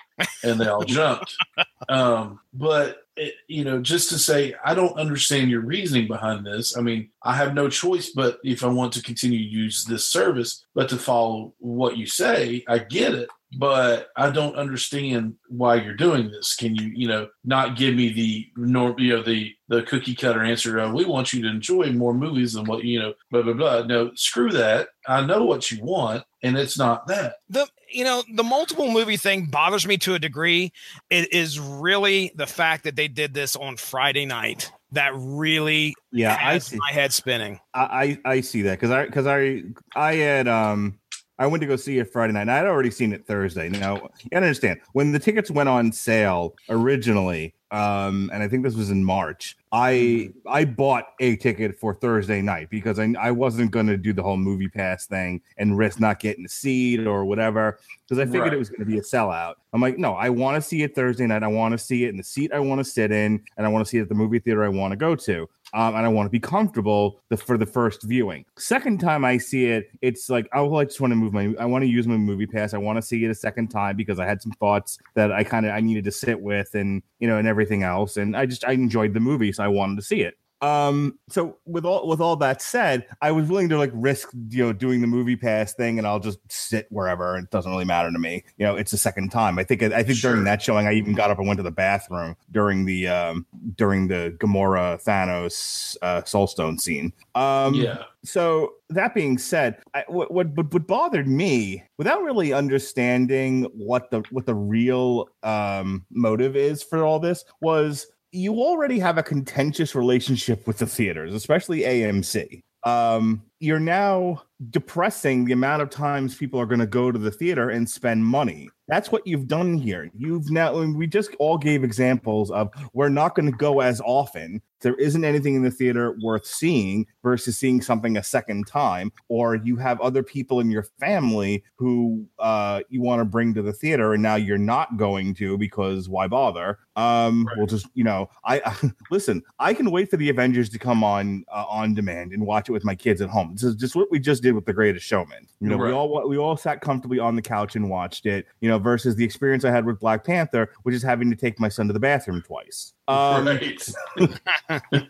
and they all jumped. Um, but it, you know, just to say, I don't understand your reasoning behind this. I mean, I have no choice but if I want to continue to use this service, but to follow what you say. I get it. But I don't understand why you're doing this. Can you, you know, not give me the norm, you know, the the cookie cutter answer? Uh, we want you to enjoy more movies than what you know, blah blah blah. No, screw that. I know what you want, and it's not that. the you know the multiple movie thing bothers me to a degree it is really the fact that they did this on friday night that really Yeah, I see. my head spinning I I I see that because I because I I had um I went to go see it Friday night. And I'd already seen it Thursday. Now you gotta understand when the tickets went on sale originally, um, and I think this was in March. I I bought a ticket for Thursday night because I I wasn't gonna do the whole movie pass thing and risk not getting a seat or whatever because I figured Right. it was gonna be a sellout. I'm like, no, I want to see it Thursday night. I want to see it in the seat I want to sit in, and I want to see it at the movie theater I want to go to um, and I want to be comfortable the, for the first viewing. Second time I see it, it's like oh, well, I just want to move my, I want to use my movie pass. I want to see it a second time because I had some thoughts that I kind of I needed to sit with, and you know, and everything else. And I just I enjoyed the movie, so I wanted to see it. Um, so with all with all that said, I was willing to like risk you know doing the movie pass thing, and I'll just sit wherever. It doesn't really matter to me. You know, it's the second time. I think I think Sure. during that showing, I even got up and went to the bathroom during the um during the Gamora Thanos uh, Soulstone scene. Um, yeah, so that being said, I, what, what what what bothered me, without really understanding what the what the real um, motive is for all this, was you already have a contentious relationship with the theaters, especially AMC. Um, you're now depressing the amount of times people are going to go to the theater and spend money. That's what you've done here. You've now, we just all gave examples of we're not going to go as often. There isn't anything in the theater worth seeing versus seeing something a second time, or you have other people in your family who uh, you want to bring to the theater, and now you're not going to because why bother? Um, Right. We'll just, you know, I listen. I can wait for the Avengers to come on uh, on demand and watch it with my kids at home. This is just what we just did with The Greatest Showman. You know, we all we all sat comfortably on the couch and watched it. You know, versus the experience I had with Black Panther, which is having to take my son to the bathroom twice. Um, right.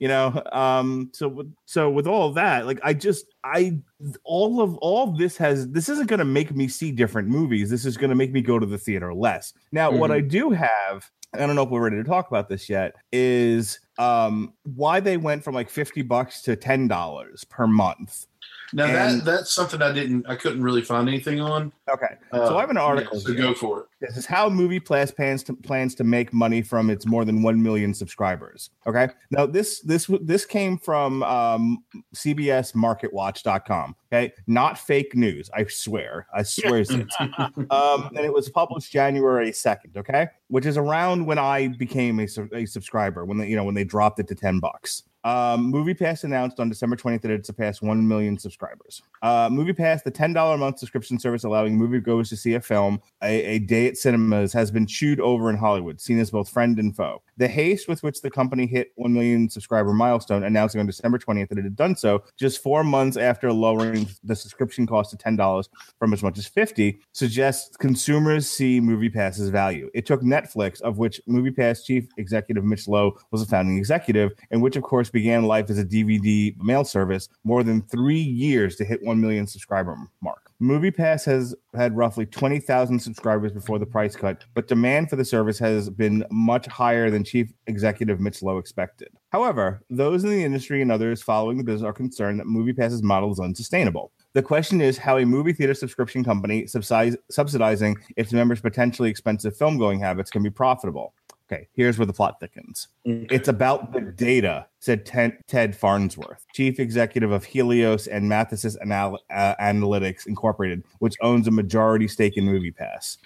you know um so with- so with all that like i just i all of all this has this isn't going to make me see different movies. This is going to make me go to the theater less. Now what i do have i don't know if we're ready to talk about this yet is um why they went from like 50 bucks to 10 dollars per month Now And- that that's something I didn't I couldn't really find anything on. okay Uh, so i have an article yeah, so go for it. This is how Movie Pass plans to plans to make money from its more than one million subscribers. Okay, now this this this came from um, CBSMarketWatch.com. Okay, not fake news. I swear. I swear. it. um, and it was published January second. Okay, which is around when I became a, a subscriber when they you know when they dropped it to ten bucks. Um, MoviePass announced on December 20th that it surpassed 1 million subscribers. Uh, MoviePass, the $10 a month subscription service allowing moviegoers to see a film a, a day at cinemas, has been chewed over in Hollywood, seen as both friend and foe. The haste with which the company hit 1 million subscriber milestone, announcing on December 20th that it had done so just four months after lowering the subscription cost to $10 from as much as 50 suggests consumers see MoviePass's value. It took Netflix, of which MoviePass chief executive Mitch Lowe was a founding executive, and which of course began life as a DVD mail service, more than three years to hit 1 million subscriber mark. MoviePass has had roughly 20,000 subscribers before the price cut, but demand for the service has been much higher than chief executive Mitch Lowe expected. However, those in the industry and others following the business are concerned that MoviePass's model is unsustainable. The question is how a movie theater subscription company subsidizing its members' potentially expensive film going habits can be profitable. Okay, here's where the plot thickens. It's about the data, said Ted, Ted Farnsworth, chief executive of Helios and Matheson Anal- uh, Analytics Incorporated, which owns a majority stake in MoviePass.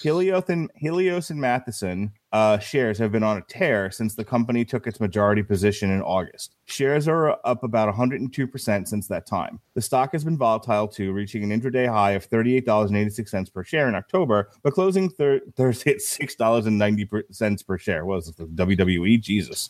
Helios and Helios and Matheson uh, shares have been on a tear since the company took its majority position in August. Shares are up about 102% since that time. The stock has been volatile too, reaching an intraday high of $38.86 per share in October, but closing thir- Thursday at $6.90 per share. What was it, the WWE? Jesus.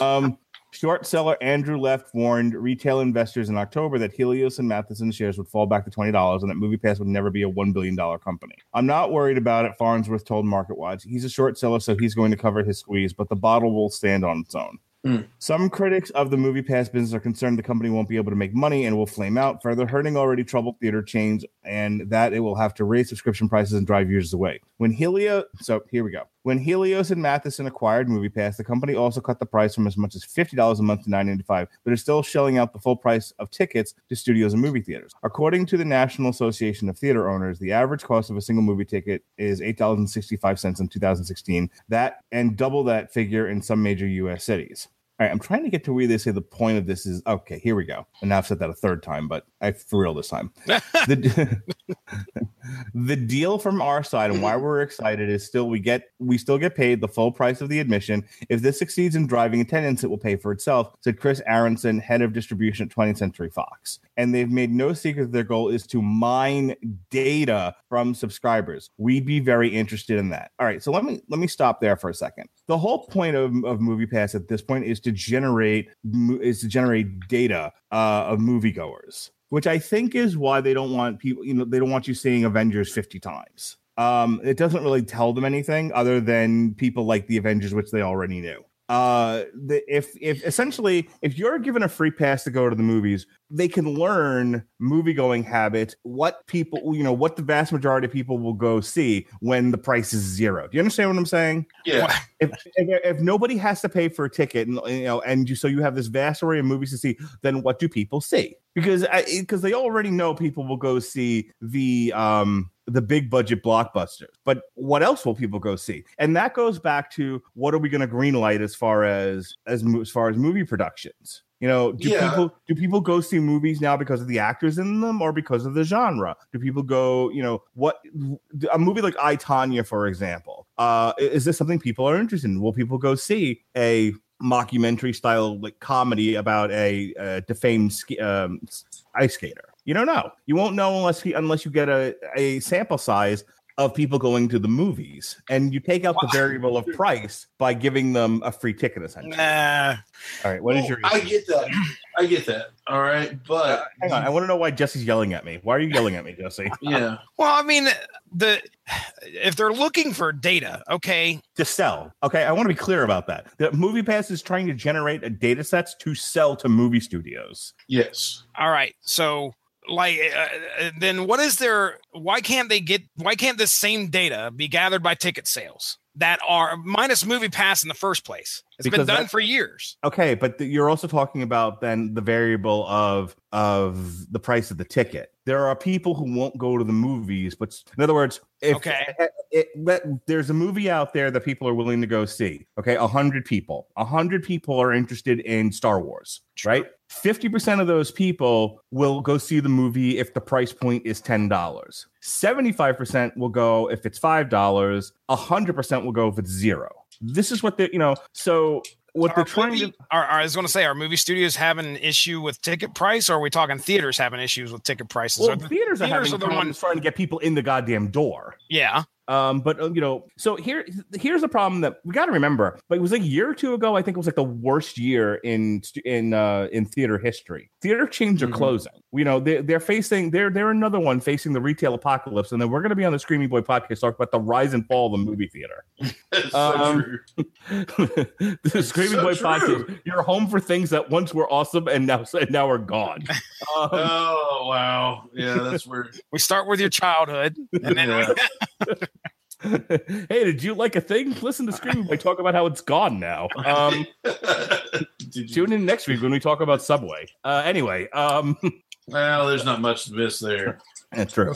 Um, Short seller Andrew Left warned retail investors in October that Helios and Matheson shares would fall back to $20 and that MoviePass would never be a $1 billion company. I'm not worried about it, Farnsworth told MarketWatch. He's a short seller, so he's going to cover his squeeze, but the bottle will stand on its own. Hmm. Some critics of the movie pass business are concerned the company won't be able to make money and will flame out, further hurting already troubled theater chains, and that it will have to raise subscription prices and drive users away. When Helios, so here we go. When Helios and Matheson acquired MoviePass, the company also cut the price from as much as $50 a month to $9.95, but is still shelling out the full price of tickets to studios and movie theaters. According to the National Association of Theater Owners, the average cost of a single movie ticket is $8.65 in 2016, that and double that figure in some major US cities. All right, I'm trying to get to where they say the point of this is okay. Here we go. And now I've said that a third time, but I for real this time. the, the deal from our side and why we're excited is still we get we still get paid the full price of the admission. If this succeeds in driving attendance, it will pay for itself," said Chris Aronson, head of distribution at 20th Century Fox. And they've made no secret that their goal is to mine data from subscribers. We'd be very interested in that. All right, so let me let me stop there for a second. The whole point of, of MoviePass at this point is to generate is to generate data uh, of moviegoers, which I think is why they don't want people. You know, they don't want you seeing Avengers fifty times. Um, it doesn't really tell them anything other than people like the Avengers, which they already knew. Uh, the, if if essentially if you're given a free pass to go to the movies, they can learn movie going habits, what people you know, what the vast majority of people will go see when the price is zero. Do you understand what I'm saying? Yeah. if, if if nobody has to pay for a ticket and you know and you so you have this vast array of movies to see then what do people see because because they already know people will go see the um the big budget blockbusters but what else will people go see and that goes back to what are we going to greenlight as far as as as far as movie productions you know, do Yeah. people do people go see movies now because of the actors in them or because of the genre? Do people go, you know, what a movie like I Tonya, for example, uh, is this something people are interested in? Will people go see a mockumentary style like comedy about a, uh defamed ski, um, ice skater? You don't know. You won't know unless you, unless you get a, a sample size of people going to the movies, and you take out the variable of price by giving them a free ticket. Essentially. Nah. All right, what is Well, your? I get that. I get that. All right, but uh, Hang on, I want to know why Jesse's yelling at me. Why are you yelling at me, Jesse? yeah, Well, I mean, the if they're looking for data, okay, to sell. Okay, I want to be clear about that. The Movie Pass is trying to generate a data sets to sell to movie studios. yes. all right. So, like, uh, uh, then what is their? Why can't they get? Why can't this same data be gathered by ticket sales that are minus Movie Pass in the first place? It's Because been done for years. Okay, but you're also talking about then the variable of of the price of the ticket. There are people who won't go to the movies, but in other words, if Okay. it, let, there's a movie out there that people are willing to go see, okay, a hundred people, a hundred people are interested in Star Wars, right? Fifty percent of those people will go see the movie if the price point is ten dollars. Seventy-five percent will go if it's five dollars. A hundred percent will go if it's zero. This is what they, you know. So what Are they're trying movie- to I was going to say, are movie studios having an issue with ticket price, or are we talking theaters having issues with ticket prices? Well, Are the- theaters are theaters having are the ones- trying to get people in the goddamn door. yeah, Um, but uh, you know, so here, here's the problem that we got to remember. But it was like a year or two ago. I think it was like the worst year in in uh, in theater history. Theater chains are Mhm. closing. You know, they, they're facing they're they're another one facing the retail apocalypse. And then we're going to be on the Screaming Boy podcast talk about the rise and fall of the movie theater. That's so Um, true. the Screaming So Boy true. podcast. You're home for things that once were awesome and now and now are gone. Um, Oh wow, yeah, that's where. we start with your childhood, and then Yeah. Hey, did you like a thing? Listen to Screaming Boy talk about how it's gone now. Um, Did you, tune in next week when we talk about Subway. Uh, anyway, um, well, there's not much to miss there. that's true.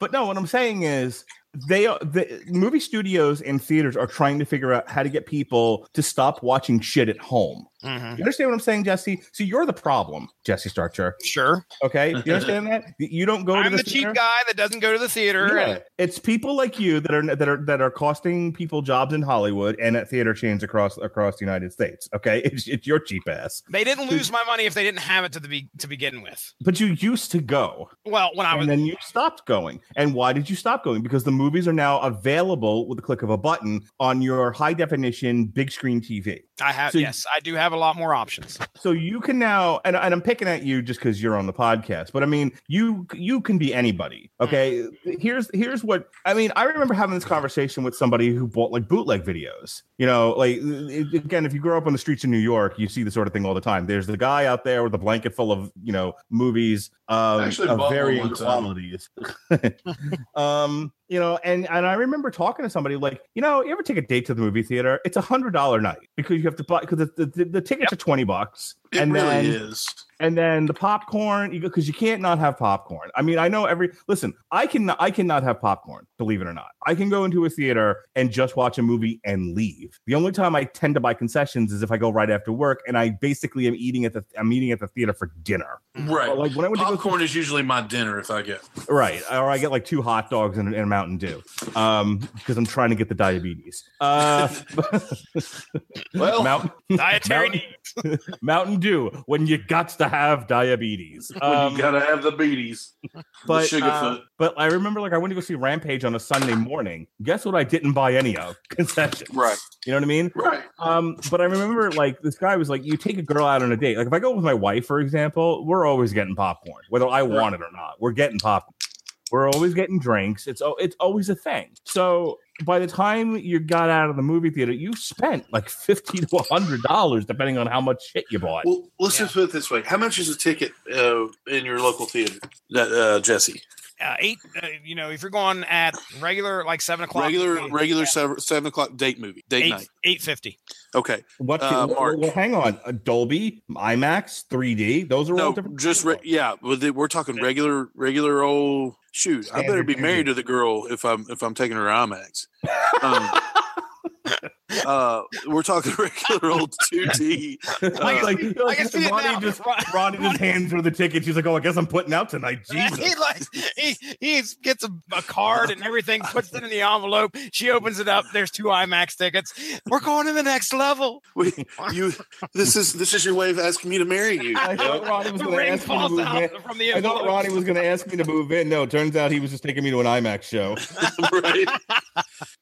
But no, what I'm saying is they are the movie studios and theaters are trying to figure out how to get people to stop watching shit at home. Mhm. You understand what I'm saying, Jesse? So you're the problem, Jesse Starcher. sure, Okay, you understand that? You don't go to I'm the, the cheap guy that doesn't go to the theater. Yeah. and- It's people like you that are that are that are costing people jobs in Hollywood and at theater chains across across the United States. Okay, it's, it's your cheap ass. They didn't lose my money if they didn't have it to the be- to begin with. But you used to go, Well, when I was and then you stopped going. And why did you stop going? Because the movies are now available with the click of a button on your high definition big screen TV. I have So- yes, I do have a lot more options. So you can now, and, and I'm picking at you just because you're on the podcast, but I mean, you you can be anybody. Okay, here's here's what I mean. I remember having this conversation with somebody who bought like bootleg videos. You know, like it- again, if you grow up on the streets of New York, you see the sort of thing all the time. There's the guy out there with a blanket full of you know movies um, Actually of varying one qualities. um, you know, and and I remember talking to somebody like, you know, you ever take a date to the movie theater? It's a hundred dollar night because you have to buy because the, the, the tickets are twenty bucks, It and really then is. And then the popcorn you because you can't not have popcorn i mean i know every listen i can i cannot have popcorn believe it or not i can go into a theater and just watch a movie and leave the only time i tend to buy concessions is if i go right after work and i basically am eating at the i'm eating at the theater for dinner Right. like when i went to go Popcorn is usually my dinner if I get. right or i get like two hot dogs and, and a mountain dew um because i'm trying to get the diabetes uh Well, mountain Dietary Mountain- needs. mountain dew when you got to have diabetes Um, you gotta have the beaties, but the sugar uh, foot. but I remember like I went to go see Rampage on a Sunday morning. Guess what? I didn't buy any of concessions. Right. You know what I mean? Right. Um, but I remember like this guy was like, you take a girl out on a date. Like if I go with my wife, for example, we're always getting popcorn, whether I want it or not. We're getting popcorn. We're always getting drinks. It's oh, it's always a thing. So by the time you got out of the movie theater, you spent like fifty to hundred dollars, depending on how much shit you bought. Well, let's Yeah. just put it this way: How much is a ticket uh, in your local theater, uh, Jesse? Uh, eight. Uh, you know, if you're going at regular like seven o'clock, Regular, movie, regular seven, seven o'clock date movie, date eight night. eight fifty. Okay, What? Uh, well, Mark. well, hang on. A Dolby, IMAX, 3D. Those are all no, different. just re- yeah. But the- we're talking regular, regular old. Shoot, I better be married to the girl if I'm if I'm taking her IMAX. Um, uh, we're talking regular old two D. like, like, I can see Ronnie now. just Ron- Ronnie just hands her the ticket. She's like, "Oh, I guess I'm putting out tonight." he Jesus. like he, he gets a, a card and everything, puts it in the envelope. She opens it up. There's two IMAX tickets. We're going to the next level. We, you, this is this is your way of asking me to marry you. I thought Ronnie was going to ask me to move in. from the I thought. Ronnie was going to ask me to move in. No, turns out he was just taking me to an IMAX show. right?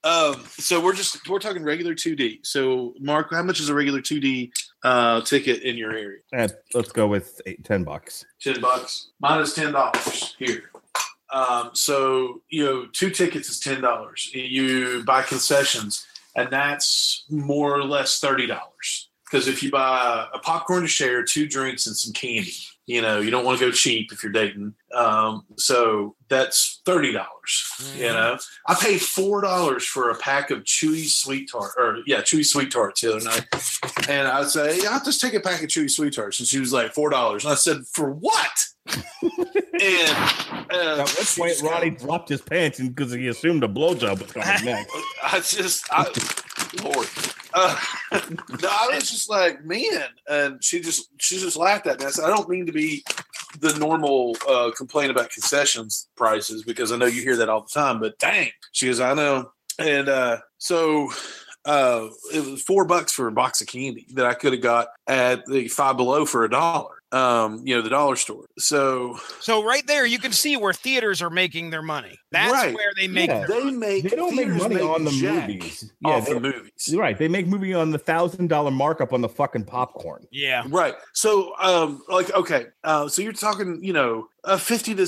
Um, so we're just we're talking regular regular 2D. So, Mark, how much is a regular 2D uh, ticket in your area? Eh, let's go with eight, 10 bucks. 10 bucks. Mine is $10 here. Um, so, you know, two tickets is $10. You buy concessions, and that's more or less $30. Because if you buy a popcorn to share, two drinks, and some candy, you know, you don't want to go cheap if you're dating. Um, so that's $30. You Mm-hmm. know, I paid $4 for a pack of Chewy Sweet Tart, or yeah, Chewy Sweet Tarts the other night. And I say, yeah, I'll just take a pack of Chewy Sweet Tarts. And she was like, $4. And I said, for what? and uh, At what point, Ronnie dropped his pants because he assumed a blowjob was coming next. I just, I, Lord, uh, no, I was just like, man, and she just, she just laughed at me. I said, I don't mean to be the normal uh, complaint about concessions prices because I know you hear that all the time, but dang, she goes, I know, and uh, so. Uh, it was four bucks for a box of candy that I could have got at the Five Below for a dollar. Um, you know, the dollar store. So So right there, you can see where theaters are making their money. That's Right. where they make Yeah. their they make They don't make theaters money on the movies. Yeah, off they, the movies. right. They make movie on the thousand dollar markup on the fucking popcorn. Yeah. Right. So, um, like, okay, uh, so you're talking, you know, a fifty to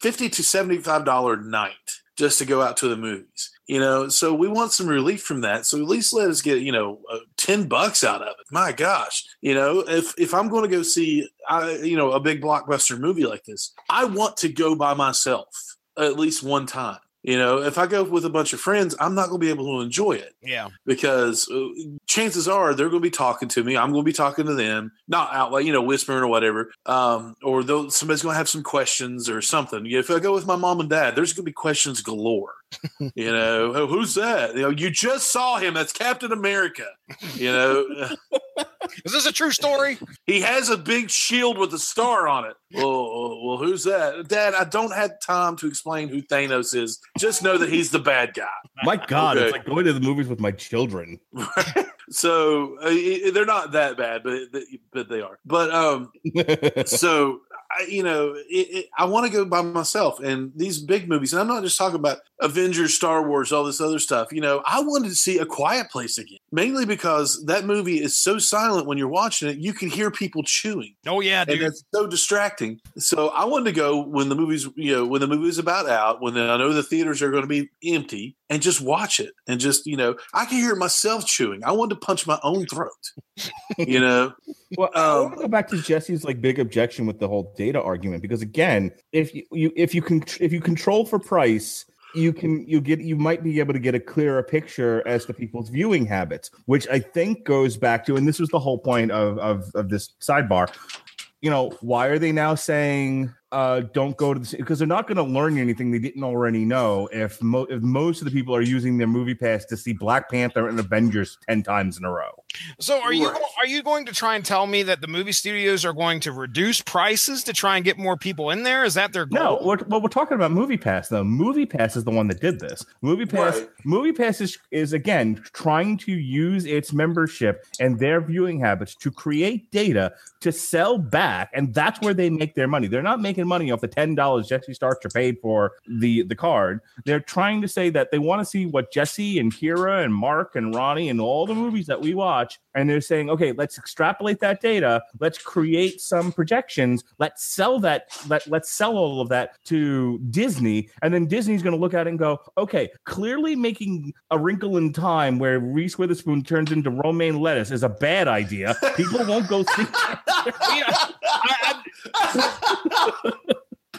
fifty to seventy five dollar night just to go out to the movies. You know, so we want some relief from that. So at least let us get, you know, uh, ten bucks out of it. My gosh, you know, if if I'm going to go see, I, you know, a big blockbuster movie like this, I want to go by myself at least one time. You know, if I go with a bunch of friends, I'm not going to be able to enjoy it Yeah. because uh, chances are they're going to be talking to me. I'm going to be talking to them, not out like you know whispering or whatever. Um, or somebody's going to have some questions or something. If I go with my mom and dad, there's going to be questions galore. You know, "Oh, who's that? You know, you just saw him. That's Captain America. You know, Is this a true story? he has a big shield with a star on it. Well, well, who's that, Dad? I don't have time to explain who Thanos is. Just know that he's the bad guy. My God, Okay. it's like going to the movies with my children. so uh, they're not that bad, but but they are. But um, so I, you know, it, it, I want to go by myself. And these big movies, and I'm not just talking about Avengers, Star Wars, all this other stuff. You know, I wanted to see A Quiet Place again, mainly because that movie is so silent when you're watching it, you can hear people chewing Oh yeah, and dude. it's so distracting. So I wanted to go when the movie's you know when the movie's about out when I know the theaters are going to be empty and just watch it and just you know I can hear myself chewing. I wanted to punch my own throat. you know, Well, I Um, want to go back to Jesse's like big objection with the whole data argument because again, if you, you if you can if you control for price, you can you get you might be able to get a clearer picture as to people's viewing habits, which I think goes back to and this was the whole point of of, of this sidebar. You know, why are they now saying uh don't go to the because they're not going to learn anything they didn't already know if mo- if most of the people are using their movie pass to see Black Panther and Avengers 10 times in a row. So are you are you going to try and tell me that the movie studios are going to reduce prices to try and get more people in there? Is that their No, goal? we're, well, we're talking about Movie Pass though. Movie Pass is the one that did this. Movie Pass, Right. Movie Pass is, is again trying to use its membership and their viewing habits to create data to sell back, and that's where they make their money. They're not making money off the ten dollars Jesse Starcher paid for the the card. They're trying to say that they want to see what Jesse and Kira and Mark and Ronnie and all the movies that we watch, and they're saying, okay, let's extrapolate that data. Let's create some projections. Let's sell that. Let let's sell all of that to Disney, and then Disney's going to look at it and go, okay, clearly making a Wrinkle in Time where Reese Witherspoon turns into romaine lettuce is a bad idea. People won't go see. Yeah, I-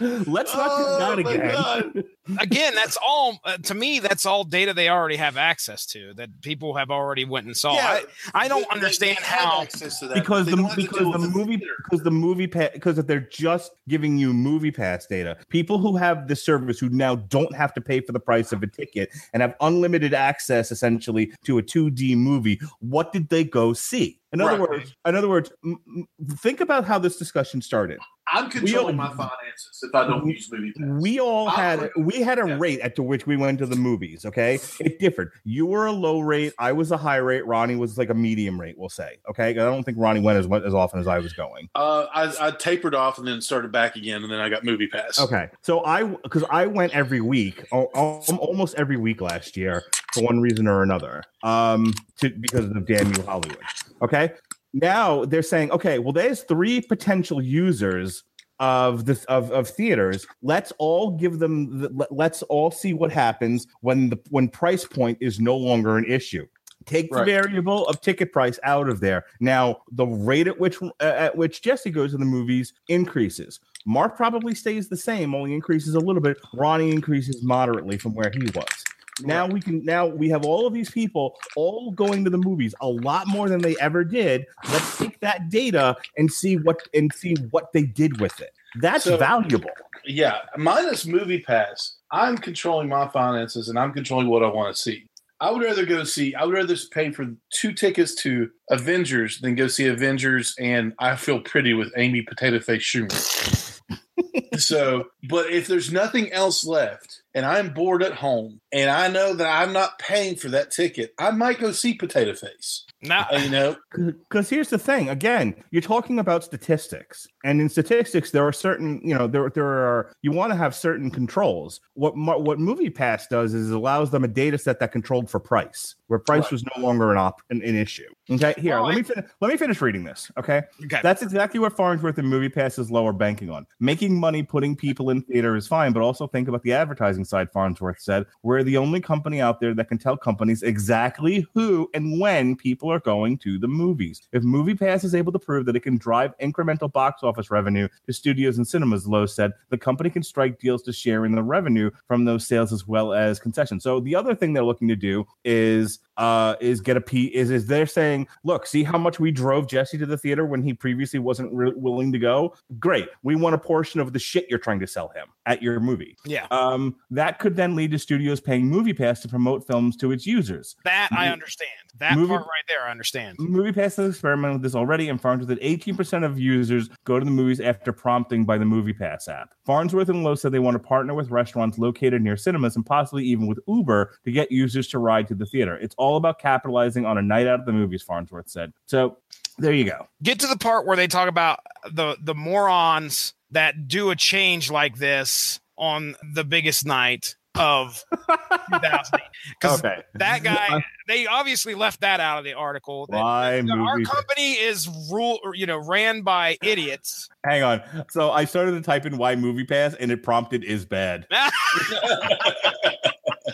Let's not do oh that Oh, again. God. I- again, that's all uh, to me. That's all data they already have access to that people have already went and saw. I, I don't They- they- understand they how. access to that, because the they don't have to because the movie either. because the movie pass because if they're just giving you movie pass data people who have the service who now don't have to pay for the price of a ticket and have unlimited access essentially to a 2d movie what did they go see in other Right. words in other words m- m- think about how this discussion started I'm controlling all- my finances if I don't use movie pass. we all I had would- we we had a Yeah. rate at to which we went to the movies. Okay, it differed. You were a low rate. I was a high rate. Ronnie was like a medium rate. We'll say. Okay, I don't think Ronnie went as as often as I was going. Uh, I, I tapered off and then started back again, and then I got Movie Pass. Okay, so I because I went every week, al- al- almost every week last year for one reason or another, um, to, because of damn you Hollywood. Okay, now they're saying, okay, well, there's three potential users of this of, of theaters. Let's all give them. The, let- let's all see what happens when the when price point is no longer an issue. Take the Right. variable of ticket price out of there. Now, the rate at which uh, at which Jesse goes to the movies increases. Mark probably stays the same, only increases a little bit. Ronnie increases moderately from where he was. Now we can now we have all of these people all going to the movies a lot more than they ever did. Let's take that data and see what and see what they did with it. That's So- valuable. Yeah, minus Movie Pass, I'm controlling my finances and I'm controlling what I want to see. I would rather go see. I would rather pay for two tickets to Avengers than go see Avengers and I Feel Pretty with Amy Potato Face Schumer. so, but if there's nothing else left and I'm bored at home and I know that I'm not paying for that ticket, I might go see Potato Face. Now, Uh, you know, Because here's the thing. Again, you're talking about statistics, and in statistics, there are certain, you know, there there are you want to have certain controls. What what Movie Pass does is it allows them a data set that controlled for price, where price Right. was no longer an op an, an issue. Okay, here Well, let I- me fin- let me finish reading this. Okay, okay. that's exactly what Farnsworth and Movie Pass is lower banking on. Making money putting people in theater is fine, but also think about the advertising side, Farnsworth said. We're the only company out there that can tell companies exactly who and when people are going to the movies. If Movie Pass is able to prove that it can drive incremental box office revenue to studios and cinemas, Lowe said, the company can strike deals to share in the revenue from those sales as well as concessions. So the other thing they're looking to do is uh is get a p is is they're saying look see how much we drove jesse to the theater when he previously wasn't re- willing to go great we want a portion of the shit you're trying to sell him at your movie yeah. um that could then lead to studios paying movie pass to promote films to its users That I understand. That movie- part right there, I understand. Movie Pass has experimented with this already and found that 18% of users go to the movies after prompting by the Movie Pass app. Farnsworth and Lowe said they want to partner with restaurants located near cinemas and possibly even with Uber to get users to ride to the theater. It's all about capitalizing on a night out of the movies, Farnsworth said. So there you go. Get to the part where they talk about the the morons that do a change like this on the biggest night of 2008. Because Okay. that guy, they obviously left that out of the article. Why that our company is rule, you know, ran by idiots. Hang on. So I started to type in why Movie Pass and it prompted is bad.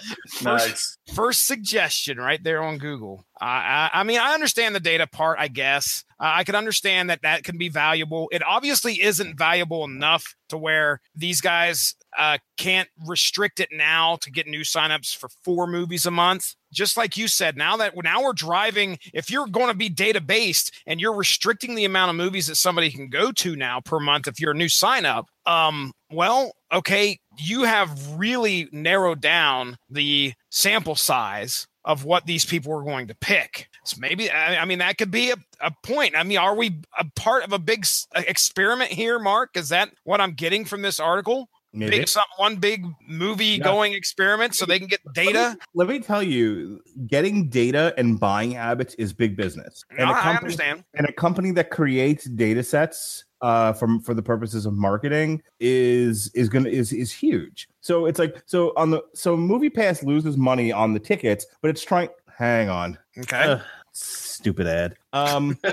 nice. First suggestion right there on Google. I, I, I mean, I understand the data part, I guess. Uh, I can understand that that can be valuable. It obviously isn't valuable enough to where these guys uh, can't restrict it now to get new signups for four movies a month. Just like you said, now that now we're driving, if you're going to be data based and you're restricting the amount of movies that somebody can go to now per month if you're a new sign up, um, well, okay, you have really narrowed down the sample size of what these people were going to pick. So maybe, I, I mean, that could be a, a point. I mean, are we a part of a big experiment here, Mark? Is that what I'm getting from this article? Maybe. Big something, one big movie Yeah. going experiment so they can get data. Let me tell you, getting data and buying habits is big business. And No, a I company- understand. and a company that creates data sets uh from for the purposes of marketing is is gonna is is huge. So it's like so on the so movie pass loses money on the tickets but it's trying hang on. Okay. Ugh, stupid ad. Um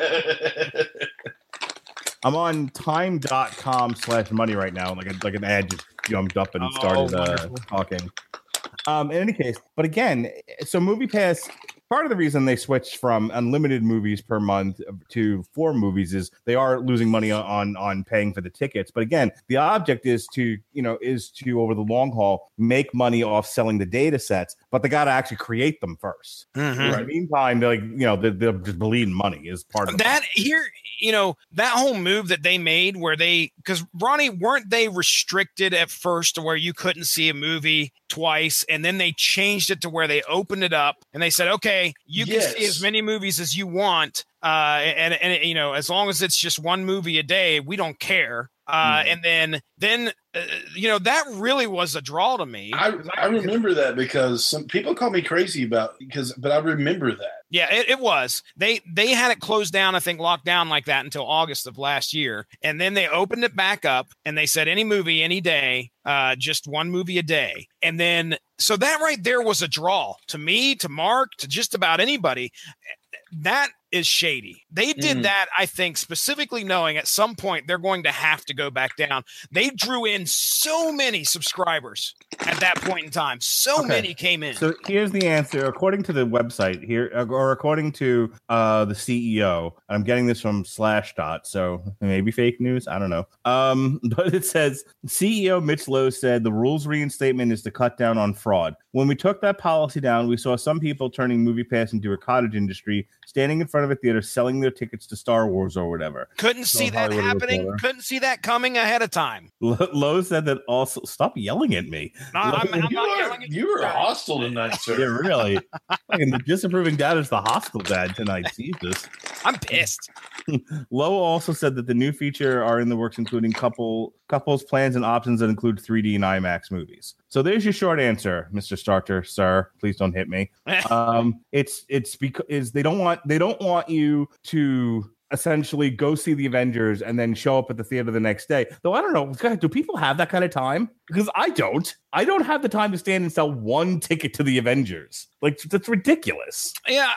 i'm on time.com slash money right now like a, like an ad just jumped up and Oh, started uh, talking. Um in any case but again so movie pass part of the reason they switched from unlimited movies per month to four movies is they are losing money on on paying for the tickets. But again the object is to you know is to over the long haul make money off selling the data sets but they got to actually create them 1st Mhm. in the meantime they're like you know they're, they're just bleeding money is part of that here you know that whole move that they made where they because ronnie weren't they restricted at first to where you couldn't see a movie twice and then they changed it to where they opened it up and they said okay you can see as many movies as you want uh and and you know as long as it's just one movie a day we don't care Uh, Mhm. and then then uh, you know that really was a draw to me. I, I remember that because some people call me crazy about because but I remember that. Yeah, it, it was. They they had it closed down, I think, locked down like that until August of last year, and then they opened it back up, and they said any movie, any day, uh, just one movie a day, and then so that right there was a draw to me, to Mark, to just about anybody. That is shady. They did Mm. that, I think, specifically knowing at some point they're going to have to go back down. They drew in so many subscribers at that point in time. So Okay. many came in. So here's the answer. According to the website here, uh, or according to uh, the CEO, I'm getting this from Slashdot, so maybe fake news. I don't know. Um, but it says CEO Mitch Lowe said the rules reinstatement is to cut down on fraud. When we took that policy down, we saw some people turning MoviePass into a cottage industry, standing in front of a theater, selling their tickets to Star Wars or whatever. Couldn't see that Hollywood happening. Reporter. Couldn't see that coming ahead of time. Lo- Lowe said that also. Stop yelling at me. No, I'm, I'm you, not are, at you were hostile tonight, sir. Yeah, really. and the disapproving dad is the hostile dad tonight. Jesus. I'm pissed. Lowe also said that the new feature are in the works, including couple couples plans and options that include 3D and IMAX movies. So there's your short answer, Mr. Starcher, sir. Please don't hit me. Um, it's it's because is they don't want they don't want you to essentially go see the Avengers and then show up at the theater the next day. Though I don't know, God, do people have that kind of time? Because I don't. I don't have the time to stand and sell one ticket to the Avengers. Like that's ridiculous. Yeah,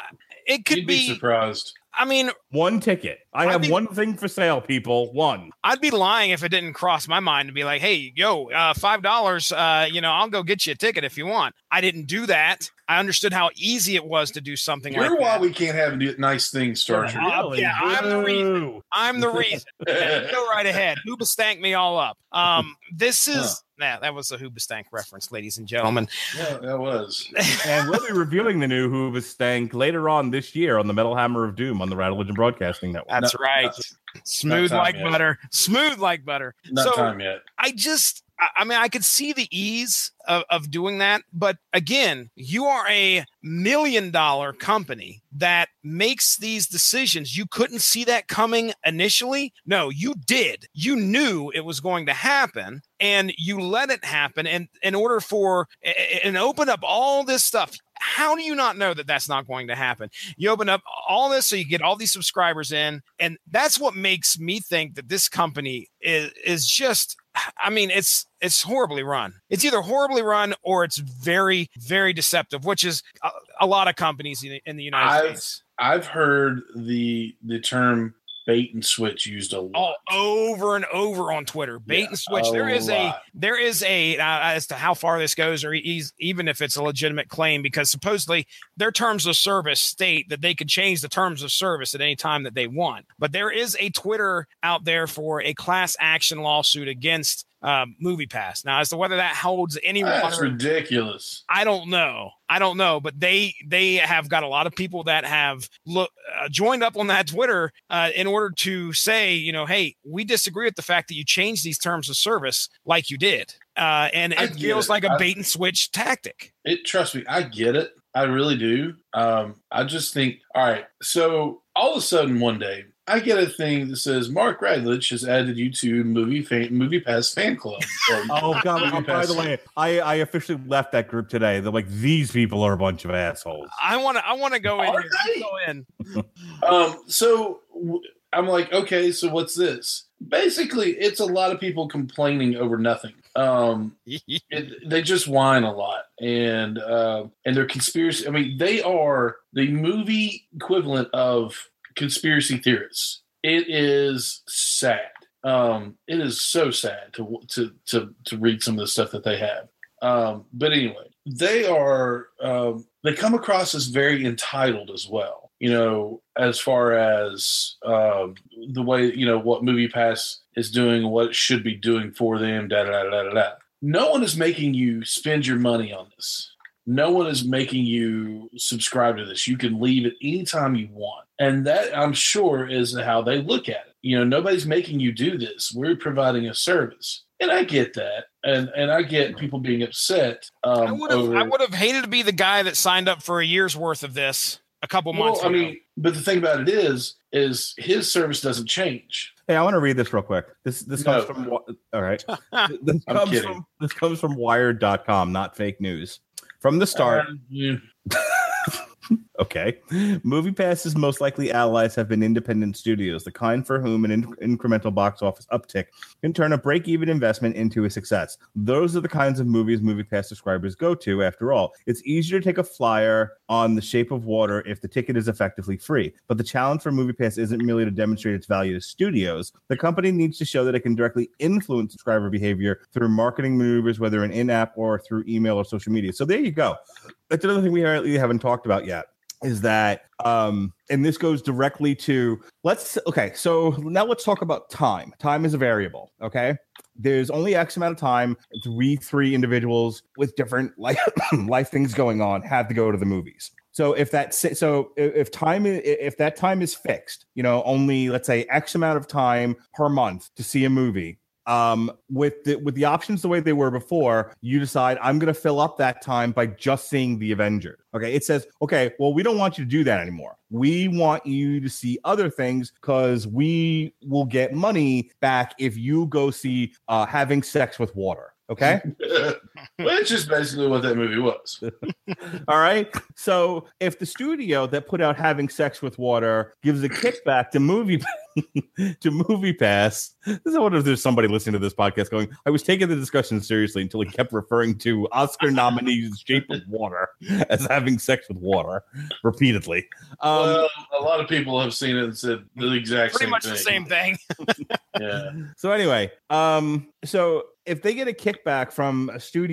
it could You'd be, be. surprised. I mean, One ticket. I I have mean- one thing for sale, people. One. I'd be lying if it didn't cross my mind to be like, "Hey, yo, uh, five dollars. Uh, you know, I'll go get you a ticket if you want." I didn't do that. I understood how easy it was to do something You're like why that. we can't have new- nice things, Starcher. Uh, yeah, I'm the reason. I'm the reason. go right ahead. Hoobastank me all up. Um, this is yeah, that was a Hoobastank reference, ladies and gentlemen. yeah, that was. and we'll be reviewing the new Hoobastank later on this year on the Metal Hammer of Doom on the Rattle Legend Broadcasting Network. That's No, right. not- Smooth time like yet. butter. Smooth like butter. Not So- time yet. I just, I- I mean, I could see the ease of, of doing that. But again, you are a million dollar company that makes these decisions. You couldn't see that coming initially. No, you did. You knew it was going to happen and you let it happen. And in order for, and open up all this stuff. How do you not know that that's not going to happen? You open up all this so you get all these subscribers in, and that's what makes me think that this company is is just I mean, it's it's horribly run. It's either horribly run or it's very very deceptive, which is a, a lot of companies in, in the United I've- States. I've heard the the term bait and switch used a lot. All over and over on Twitter, bait Yeah, and switch. There is a there is a uh, as to how far this goes, or even if it's a legitimate claim, because supposedly their terms of service state that they could change the terms of service at any time that they want. But there is a Twitter out there for a class action lawsuit against um, Movie Pass. Now, as to whether that holds any That's water, ridiculous. I don't know. I don't know, but they they have got a lot of people that have look uh, joined up on that Twitter uh, in order to say, you know, hey, we disagree with the fact that you changed these terms of service like you did, uh, and it feels it. like a I- bait and switch tactic. It trust me, I get it. I really do. Um, I just think, all right. So all of a sudden, one day, I get a thing that says Mark Radulich has added you to movie fan, movie pass fan club. Or- Oh god! Oh, by the way, I, I officially left that group today. They're like these people are a bunch of assholes. I want to I want to go in Are Go in. Um, so I'm like, okay, so what's this? Basically, it's a lot of people complaining over nothing. Um, it, they just whine a lot, and uh, and they're conspiracy. I mean, they are the movie equivalent of conspiracy theorists. It is sad. Um, it is so sad to to to to read some of the stuff that they have. Um, but anyway, they are um, they come across as very entitled as well. You know, as far as um, the way you know what Movie Pass is doing, what it should be doing for them. Da da da da da. No one is making you spend your money on this. No one is making you subscribe to this. You can leave at any time you want. And that I'm sure is how they look at it. You know, nobody's making you do this. We're providing a service. And I get that. And and I get people being upset. Um, I would have over, I would have hated to be the guy that signed up for a year's worth of this a couple months. Well, I ago. mean, but the thing about it is, is his service doesn't change. Hey, I want to read this real quick. This this No. comes from all right. This I'm comes kidding. from this comes from wired.com, not fake news. From the start, Uh, yeah. Okay. MoviePass's most likely allies have been independent studios, the kind for whom an in- incremental box office uptick can turn a break even investment into a success. Those are the kinds of movies MoviePass subscribers go to, after all. It's easier to take a flyer on The Shape of Water if the ticket is effectively free. But the challenge for MoviePass isn't merely to demonstrate its value to studios. The company needs to show that it can directly influence subscriber behavior through marketing maneuvers, whether in in app or through email or social media. So there you go that's another thing we haven't talked about yet is that um and this goes directly to let's okay so now let's talk about time. Time is a variable okay? There's only x amount of time three three individuals with different life life things going on have to go to the movies. So if that so if time if that time is fixed you know only let's say x amount of time per month to see a movie um with the with the options the way they were before you decide i'm going to fill up that time by just seeing the avengers. Okay it says okay well we don't want you to do that anymore. We want you to see other things because we will get money back if you go see uh having sex with water. Okay Which is basically what that movie was. all right so if the studio that put out having sex with water gives a kickback to movie to movie pass this is what if there's somebody listening to this podcast going i was taking the discussion seriously until he kept referring to oscar nominees shape of water as having sex with water repeatedly um well, a lot of people have seen it and said the exact same thing. pretty same much thing. the same thing. Yeah. So anyway, um, so if they get a kickback from a studio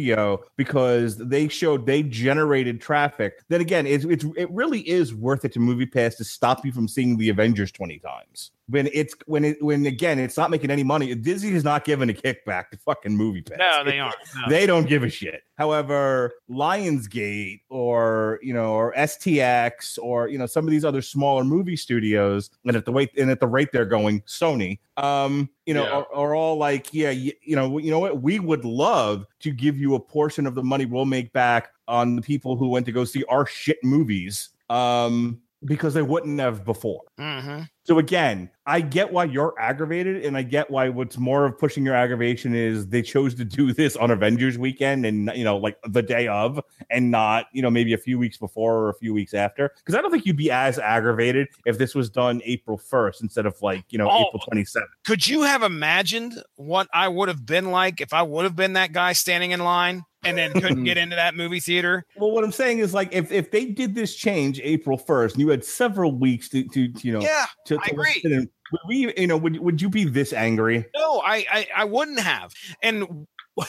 because they showed they generated traffic, then again, it's, it's it really is worth it to Movie Pass to stop you from seeing the Avengers twenty times. When it's when it when again it's not making any money. Disney is not giving a kickback to fucking Movie Pass. No, they aren't. No. They don't give a shit. However, Lionsgate or you know or STX or you know some of these other smaller movie studios, and at the rate and at the rate they're going, Sony, um, you know, Yeah. are, are all like, yeah, you, you know, you know what? We would love to give you a portion of the money we'll make back on the people who went to go see our shit movies, um, because they wouldn't have before. Mhm. So again, I get why you're aggravated, and I get why what's more of pushing your aggravation is they chose to do this on Avengers weekend and you know, like the day of, and not you know maybe a few weeks before or a few weeks after. Because I don't think you'd be as aggravated if this was done April first instead of like you know Oh. April twenty seventh. Could you have imagined what I would have been like if I would have been that guy standing in line and then couldn't get into that movie theater? Well, what I'm saying is like if if they did this change April first, and you had several weeks to to, to you know Yeah, to, I agree. would we you know would would you be this angry? no, I, I I wouldn't have. And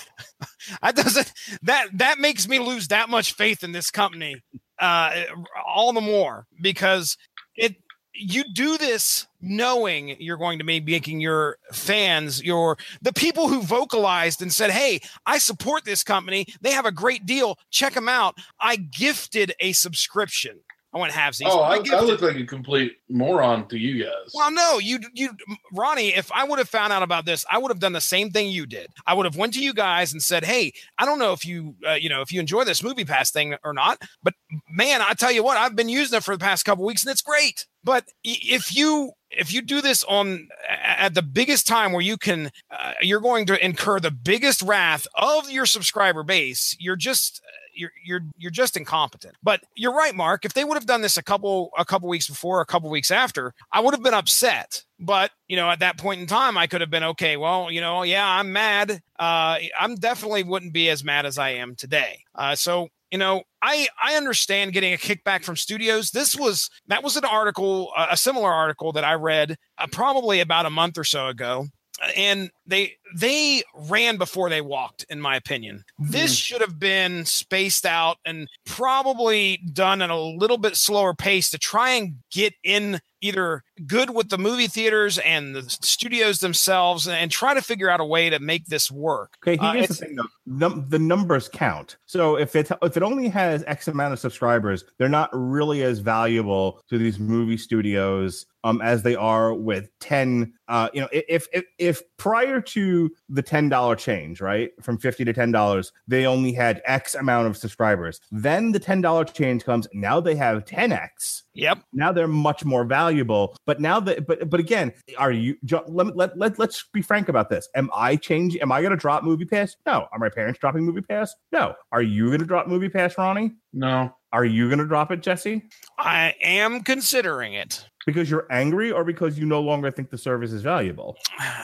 that doesn't that that makes me lose that much faith in this company uh all the more because it you do this knowing you're going to be making your fans your the people who vocalized and said hey i support this company. They have a great deal. Check them out. I gifted a subscription i went halvesies Oh, I, I gifted- look like a complete moron to you guys. well, no, you you Ronnie, if I would have found out about this, I would have done the same thing you did. I would have went to you guys and said, "Hey, I don't know if you uh, you know, if you enjoy this movie pass thing or not, but man, I tell you what, I've been using it for the past couple weeks and it's great." But if you if you do this on at the biggest time where you can uh, you're going to incur the biggest wrath of your subscriber base, you're just you're you're you're just incompetent. But you're right, Mark. If they would have done this a couple a couple weeks before, a couple weeks after, I would have been upset. But you know, at that point in time, I could have been okay. Well, you know, yeah, I'm mad. Uh, I'm definitely wouldn't be as mad as I am today. Uh, so you know, I I understand getting a kickback from studios. This was that was an article, a similar article that I read uh, probably about a month or so ago and they they ran before they walked in my opinion this should have been spaced out and probably done at a little bit slower pace to try and get in either good with the movie theaters and the studios themselves and try to figure out a way to make this work Okay, Uh, here's the thing though. Num- the numbers count. So if it if it only has X amount of subscribers, they're not really as valuable to these movie studios um as they are with 10 uh you know if if if prior prior to the ten dollar change, right, from fifty to ten dollars, they only had X amount of subscribers. Then the ten dollar change comes. Now they have ten X. Yep. Now they're much more valuable. But now that, but but again, are you? Jo- Let let let let's be frank about this. Am I changing? Am I going to drop Movie Pass? No. Are my parents dropping Movie Pass? No. Are you going to drop Movie Pass, Ronnie? No. Are you going to drop it, Jesse? I am considering it. Because you're angry, or because you no longer think the service is valuable?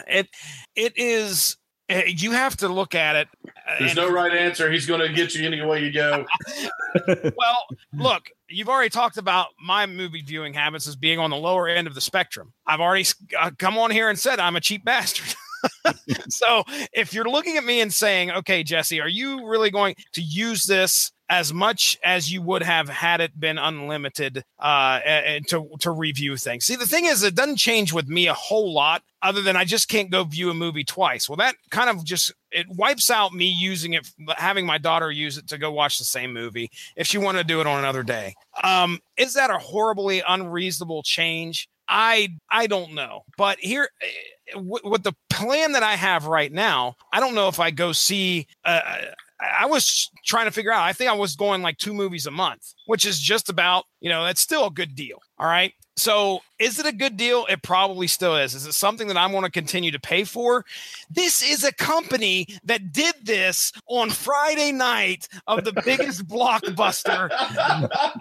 It it is eh, you have to look at it. uh, There's and- no right answer. He's going to get you any way you go. well, look, you've already talked about my movie viewing habits as being on the lower end of the spectrum. I've already uh, come on here and said I'm a cheap bastard. so if you're looking at me and saying, okay, Jesse, are you really going to use this as much as you would have had it been unlimited uh, a- a- to, to review things? See, the thing is, it doesn't change with me a whole lot other than I just can't go view a movie twice. Well, that kind of just it wipes out me using it, having my daughter use it to go watch the same movie if she wanted to do it on another day. Um, is that a horribly unreasonable change? I I don't know, but here eh, with, with the plan that I have right now, I don't know if I go see. Uh, I was trying to figure out. I think I was going like two movies a month, which is just about you know that's still a good deal. All right. So is it a good deal? It probably still is. Is it something that I want to continue to pay for? This is a company that did this on Friday night of the biggest blockbuster.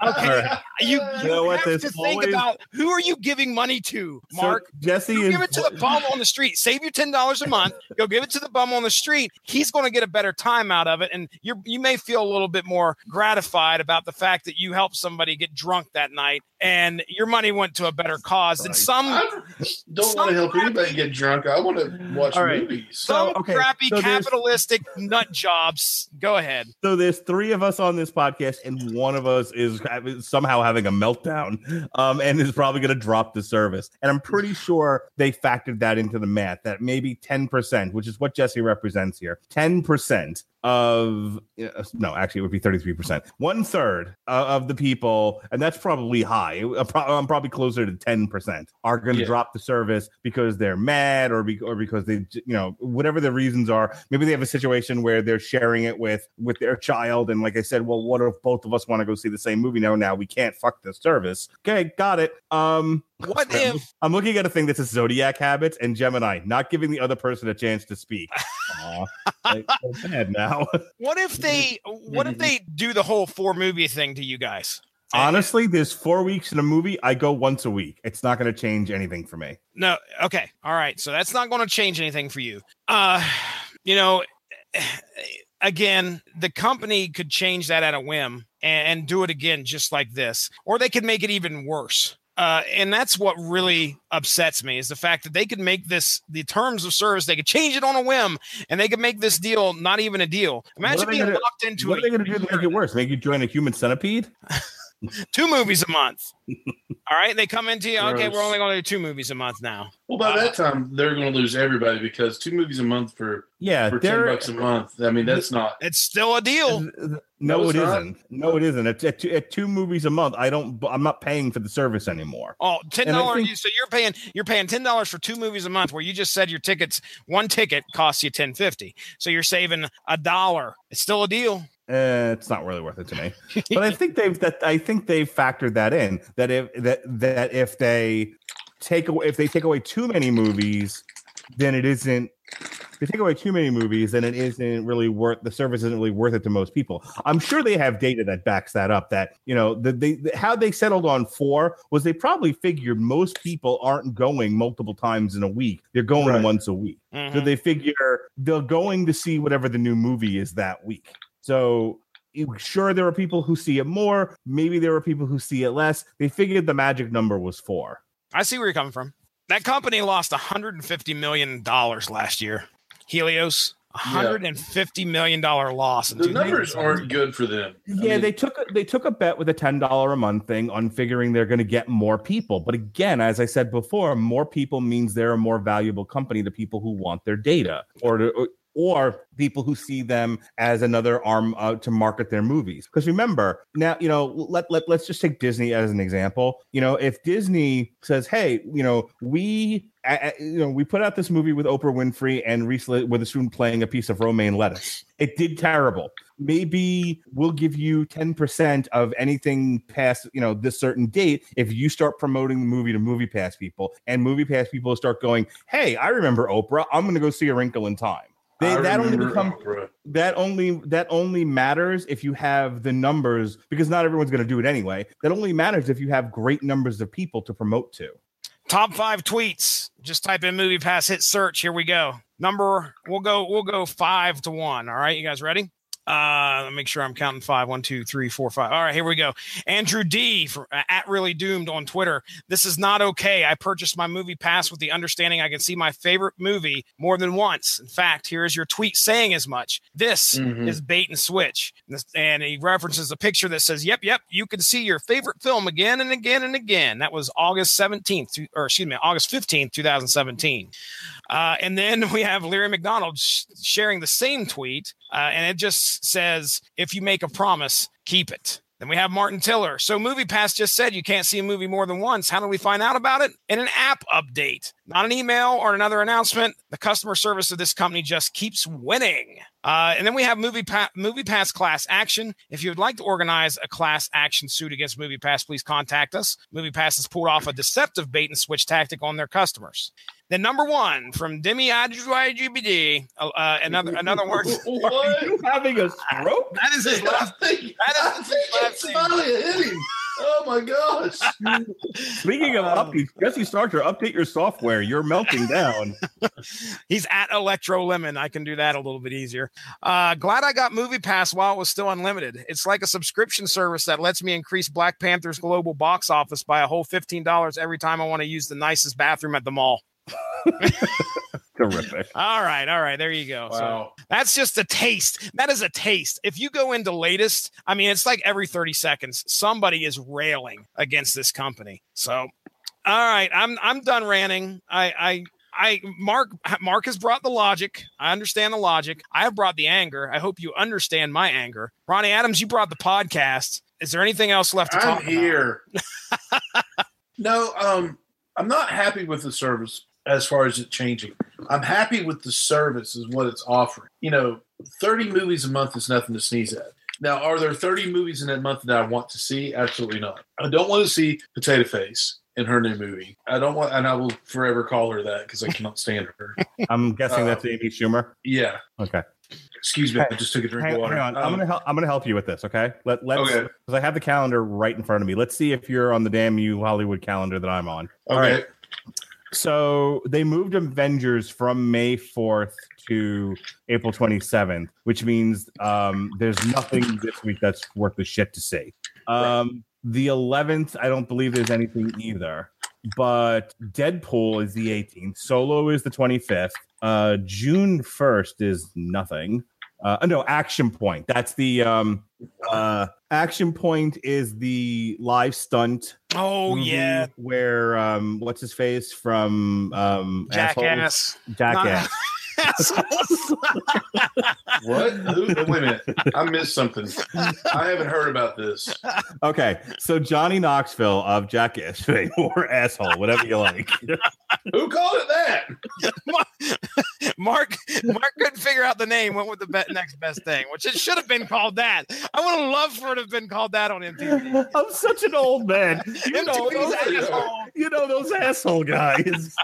Okay, you, you know what, have there's to think always- about who are you giving money to, So Mark. Jesse You is give it to the bum on the street. Save you ten dollars a month. Go give it to the bum on the street. He's going to get a better time out of it, and you you may feel a little bit more gratified about the fact that you helped somebody get drunk that night, and your money went to a better cause. And some I don't want to help anybody get drunk. I want to watch All right. movies. some So, okay, crappy so capitalistic nut jobs. Go ahead. So there's three of us on this podcast, and one of us is somehow having a meltdown, um, and is probably going to drop the service. And I'm pretty sure they factored that into the math that maybe 10%, which is what Jesse represents here, 10% of uh, no, actually, it would be 33%. One third of the people, and that's probably high. uh, I'm probably closer to 10%, are going to Yeah. drop the service because they're mad or, be- or because they, you know, whatever the reasons are. Maybe they have a situation where they're sharing it with with their child, and like I said, well, what if both of us want to go see the same movie? No, now we can't fuck this service. Okay, got it. Um, What if I'm looking at a thing that says zodiac habits and Gemini, not giving the other person a chance to speak. Aw, like, so bad now. what if they what if they do the whole four movie thing to you guys? Honestly, there's four weeks in a movie. I go once a week. It's not going to change anything for me. No, okay. All right. So that's not going to change anything for you. Uh, you know, again, the company could change that at a whim and, and do it again just like this, or they could make it even worse. Uh, and that's what really upsets me is the fact that they could make this the terms of service they could change it on a whim and they could make this deal not even a deal imagine being gonna- locked into it. What are they going to do to make it worse? Make you join a human centipede? two movies a month all right they come into you okay we're only going to do two movies a month now Well, by uh, that time, they're going to lose everybody because two movies a month for, Yeah, for 10 bucks a month. I mean, that's not. it's still a deal No, No, it it's not. isn't. No, it isn't. At, at, two, at two movies a month, I don't. I'm not paying for the service anymore. Oh, ten And I So you're paying you're paying ten dollars for two movies a month, where you just said your tickets one ticket costs you ten fifty. So you're saving a dollar. It's still a deal. Eh, it's not really worth it to me. but I think they've that I think they've factored that in that if that that if they take away if they take away too many movies, then it isn't. If they take away too many movies, then it isn't really worth the service. Isn't really worth it to most people. I'm sure they have data that backs that up. That you know the, they the, how they settled on four was they probably figured most people aren't going multiple times in a week. They're going Right. once a week. So Mhm. they figure they're going to see whatever the new movie is that week. So sure, there are people who see it more. Maybe there are people who see it less. They figured the magic number was four. I see where you're coming from. That company lost 150 million dollars last year. Helios, 150 million dollar loss. In The numbers aren't good for them. I Yeah, mean, they took a, they took a bet with a ten dollar a month thing on figuring they're going to get more people. But again, as I said before, more people means they're a more valuable company to people who want their data or to or or people who see them as another arm uh, to market their movies. Because remember, now you know, let, let let's just take Disney as an example. You know, if Disney says, "Hey, you know, we you know, we put out this movie with Oprah Winfrey and a student playing a piece of romaine lettuce. It did terrible. Maybe we'll give you 10% of anything past, you know, this certain date if you start promoting the movie to movie pass people and movie pass people start going, Hey, I remember Oprah. I'm gonna go see a wrinkle in time. They, that only become Oprah. that only that only matters if you have the numbers because not everyone's going to do it anyway. That only matters if you have great numbers of people to promote to. Top five tweets. Just type in movie pass, hit search. Here we go. Number we'll go, we'll go five to one. All right, you guys ready? Uh, let me make sure I'm counting five. One, two, three, four, five. All right, here we go. Andrew D for, uh, at really doomed on Twitter. This is not okay. I purchased my movie pass with the understanding I can see my favorite movie more than once. In fact, here is your tweet saying as much. This mm-hmm. is bait and switch. And he references a picture that says, "Yep, yep, you can see your favorite film again and again and again." That was August 17th, or excuse me, August 15th, 2017. Uh, and then we have Larry McDonald sh- sharing the same tweet, uh, and it just says, "If you make a promise, keep it." Then we have Martin Tiller. So Movie Pass just said you can't see a movie more than once. How do we find out about it? In an app update, not an email or another announcement. The customer service of this company just keeps winning. Uh, and then we have Movie, pa- Movie Pass class action. If you would like to organize a class action suit against Movie Pass, please contact us. Movie Pass has pulled off a deceptive bait and switch tactic on their customers. Then number one from Demi IGBD, uh, uh, another another word. Are you having a stroke? That is his last. Thing. That is his last hit him. Oh my gosh! Speaking of um, updates, Jesse Starcher, update your software. You're melting down. He's at Electro Lemon. I can do that a little bit easier. Uh, glad I got Movie Pass while it was still unlimited. It's like a subscription service that lets me increase Black Panther's global box office by a whole fifteen dollars every time I want to use the nicest bathroom at the mall. Terrific. All right, all right. There you go. Wow. So that's just a taste. That is a taste. If you go into latest, I mean, it's like every 30 seconds, somebody is railing against this company. So, all right, I'm I'm done ranting. I I I Mark Mark has brought the logic. I understand the logic. I have brought the anger. I hope you understand my anger. Ronnie Adams, you brought the podcast. Is there anything else left to I'm talk here. no, um, I'm not happy with the service as far as it changing. I'm happy with the service is what it's offering. You know, 30 movies a month is nothing to sneeze at. Now, are there 30 movies in that month that I want to see? Absolutely not. I don't want to see Potato Face in her new movie. I don't want, and I will forever call her that because I cannot stand her. I'm guessing that's um, Amy Schumer. Yeah. Okay. Excuse me, hey, I just took a drink hang, of water. Hang on, um, I'm gonna help. I'm gonna help you with this. Okay. Let let's because okay. I have the calendar right in front of me. Let's see if you're on the damn you Hollywood calendar that I'm on. Okay. All right. So they moved Avengers from May 4th to April 27th, which means um, there's nothing this week that's worth the shit to see. Um, the 11th, I don't believe there's anything either. But Deadpool is the 18th. Solo is the 25th. Uh, June 1st is nothing. Uh, no, Action Point. That's the um, uh, Action Point is the live stunt. Oh yeah, where um, what's his face from um, Jackass. Jackass. what? Wait a minute. I missed something. I haven't heard about this. Okay, so Johnny Knoxville of Jackass fame or asshole, whatever you like. Who called it that? Mark Mark couldn't figure out the name. Went with the be- next best thing, which it should have been called that. I would have loved for it to have been called that on MTV. I'm such an old man. You know, those, you know those asshole guys.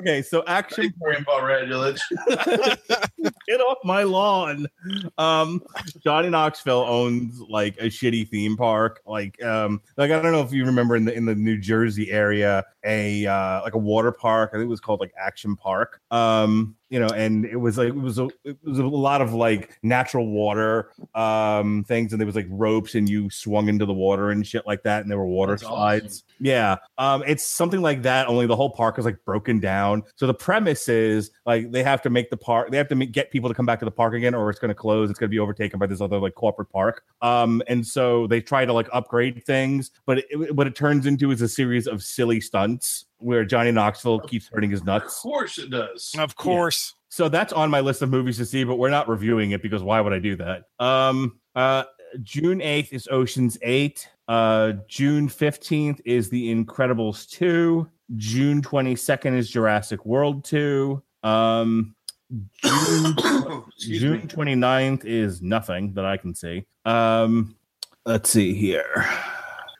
Okay, so action. Grandpa Radulich. Get off my lawn. Um, Johnny Knoxville owns like a shitty theme park. Like, um, like I don't know if you remember in the in the New Jersey area, a uh, like a water park. I think it was called like Action Park. Um, you know, and it was like it was a it was a lot of like natural water um things, and there was like ropes, and you swung into the water and shit like that, and there were water That's slides. Awesome. Yeah, um, it's something like that. Only the whole park is like broken down. So the premise is like they have to make the park, they have to make, get people to come back to the park again, or it's going to close. It's going to be overtaken by this other like corporate park. Um, and so they try to like upgrade things, but it, what it turns into is a series of silly stunts where Johnny Knoxville keeps hurting his nuts. Of course it does. Of course. So that's on my list of movies to see, but we're not reviewing it because why would I do that? Um, uh, June 8th is Ocean's 8. Uh, June 15th is The Incredibles 2. June 22nd is Jurassic World 2. Um, June, Excuse June 29th is nothing that I can see. Um, let's see here.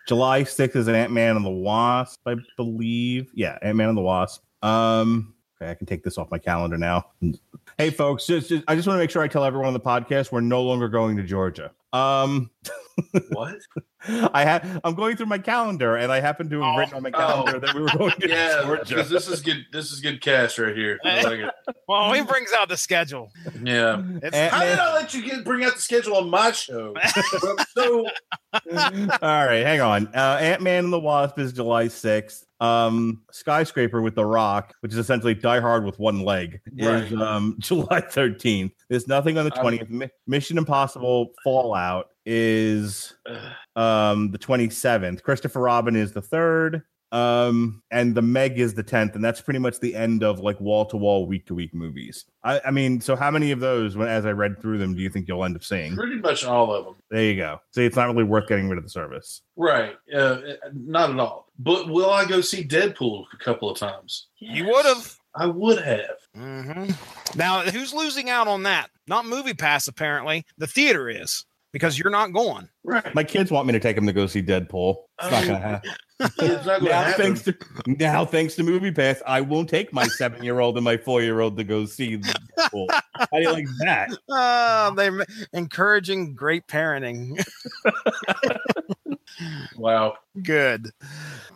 July 6th is an Ant-Man and the Wasp, I believe. Yeah, Ant-Man and the Wasp. Um, okay, I can take this off my calendar now. Hey folks, just, just I just want to make sure I tell everyone on the podcast we're no longer going to Georgia. Um What? I have I'm going through my calendar and I happen to have Oh, written on my oh. calendar that we were going to Yeah, Georgia. because this is good. This is good cash right here. Like. Well, he brings out the schedule. Yeah. It's, Ant- How did I let you get bring out the schedule on my show? so All right, hang on. Uh, Ant Man and the Wasp is July 6th. Um, Skyscraper with The Rock, which is essentially Die Hard with one leg, is um, July 13th. There's nothing on the Um, 20th. Mi- Mission Impossible Fallout is um, the 27th. Christopher Robin is the 3rd. Um, and the Meg is the 10th, and that's pretty much the end of like wall to wall, week to week movies. I, I mean, so how many of those, when as I read through them, do you think you'll end up seeing? pretty much all of them. There you go. See, it's not really worth getting rid of the service. Right. Uh, not at all. But will I go see Deadpool a couple of times? You would have. I would have. hmm Now, who's losing out on that? Not Movie Pass, apparently. The theater is because you're not going. Right. My kids want me to take them to go see Deadpool. It's not Oh. gonna happen. It's not going to Now, happen. thanks to now, thanks to Movie Pass, I won't take my seven-year-old and my four-year-old to go see Deadpool. How do you like that? Uh, they're encouraging great parenting. Wow. Good.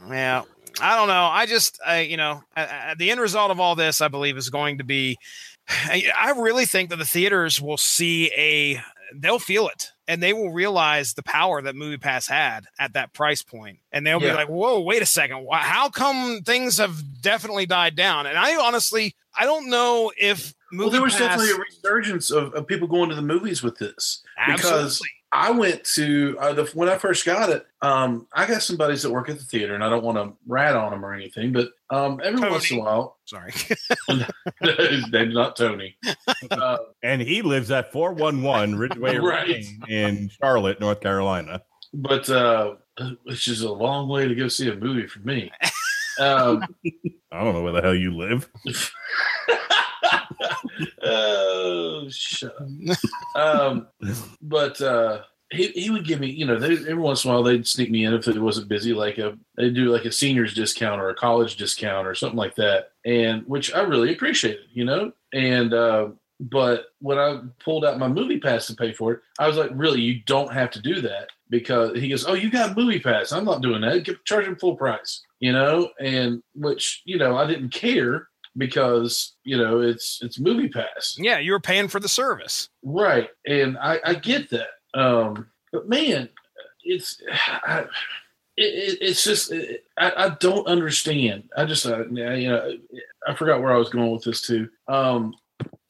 Yeah. I don't know. I just, I, you know, uh, uh, the end result of all this, I believe, is going to be. I I really think that the theaters will see a, they'll feel it, and they will realize the power that Movie Pass had at that price point, and they'll Yeah. be like, "Whoa, wait a second! How come things have definitely died down?" And I honestly, I don't know if Movie Well, there was Pass, definitely a resurgence of, of people going to the movies with this. because- absolutely. I went to uh, the, when I first got it. Um, I got some buddies that work at the theater, and I don't want to rat on them or anything, but um, every Tony. once in a while, Sorry. they're not Tony. Uh, And he lives at 411 Ridgeway Right. In Charlotte, North Carolina. but uh, which is a long way to go see a movie for me. Um, I don't know where the hell you live. Oh, shut up. Um, but uh, he, he would give me, you know, they, every once in a while they'd sneak me in if it wasn't busy, like a they'd do like a seniors discount or a college discount or something like that, and which I really appreciated, you know. And uh, but when I pulled out my movie pass to pay for it, I was like, really, you don't have to do that because he goes, oh, you got movie pass. I'm not doing that. Charge him full price, you know, and which you know I didn't care because you know it's it's movie pass. Yeah, you were paying for the service. right and i i get that um but man it's I, it, it, it's just it, I, I don't understand. I just uh, you know i forgot where i was going with this too. Um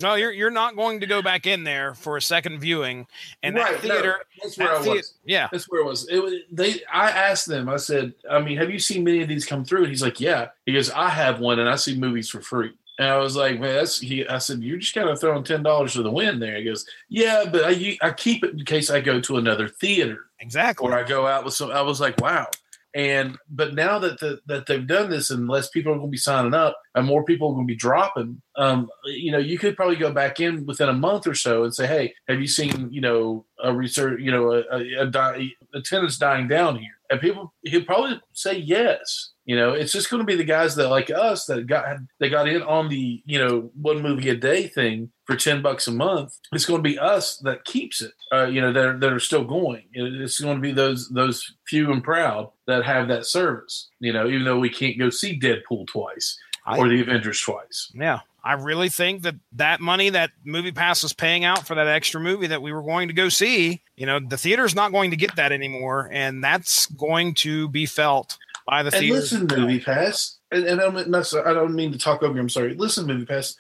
No, you're you're not going to go back in there for a second viewing, and right, that no, theater. that's where that i thea- was yeah, That's where it was. It was they. I asked them. I said, I mean, have you seen many of these come through? And he's like, Yeah. He goes, I have one, and I see movies for free. And I was like, Man, that's. He. I said, You're just kind of throwing ten dollars to the wind there. He goes, Yeah, but I I keep it in case I go to another theater exactly. or I go out with some. I was like, Wow. And but now that the, that they've done this, and less people are going to be signing up, and more people are going to be dropping, um, you know, you could probably go back in within a month or so and say, "Hey, have you seen, you know, a research, you know, a, a, a die, attendance dying down here?" And people, he'll probably say yes. You know, it's just going to be the guys that like us that got they got in on the you know one movie a day thing for ten bucks a month. It's going to be us that keeps it. Uh, you know, that are, that are still going. It's going to be those those few and proud that have that service. You know, even though we can't go see Deadpool twice I- or the Avengers twice. Yeah, I really think that that money that Movie Pass was paying out for that extra movie that we were going to go see, you know, the theater's not going to get that anymore, and that's going to be felt by the And listen, Movie Pass, and, and I don't not I don't mean to talk over you. I'm sorry. Listen, Movie Pass,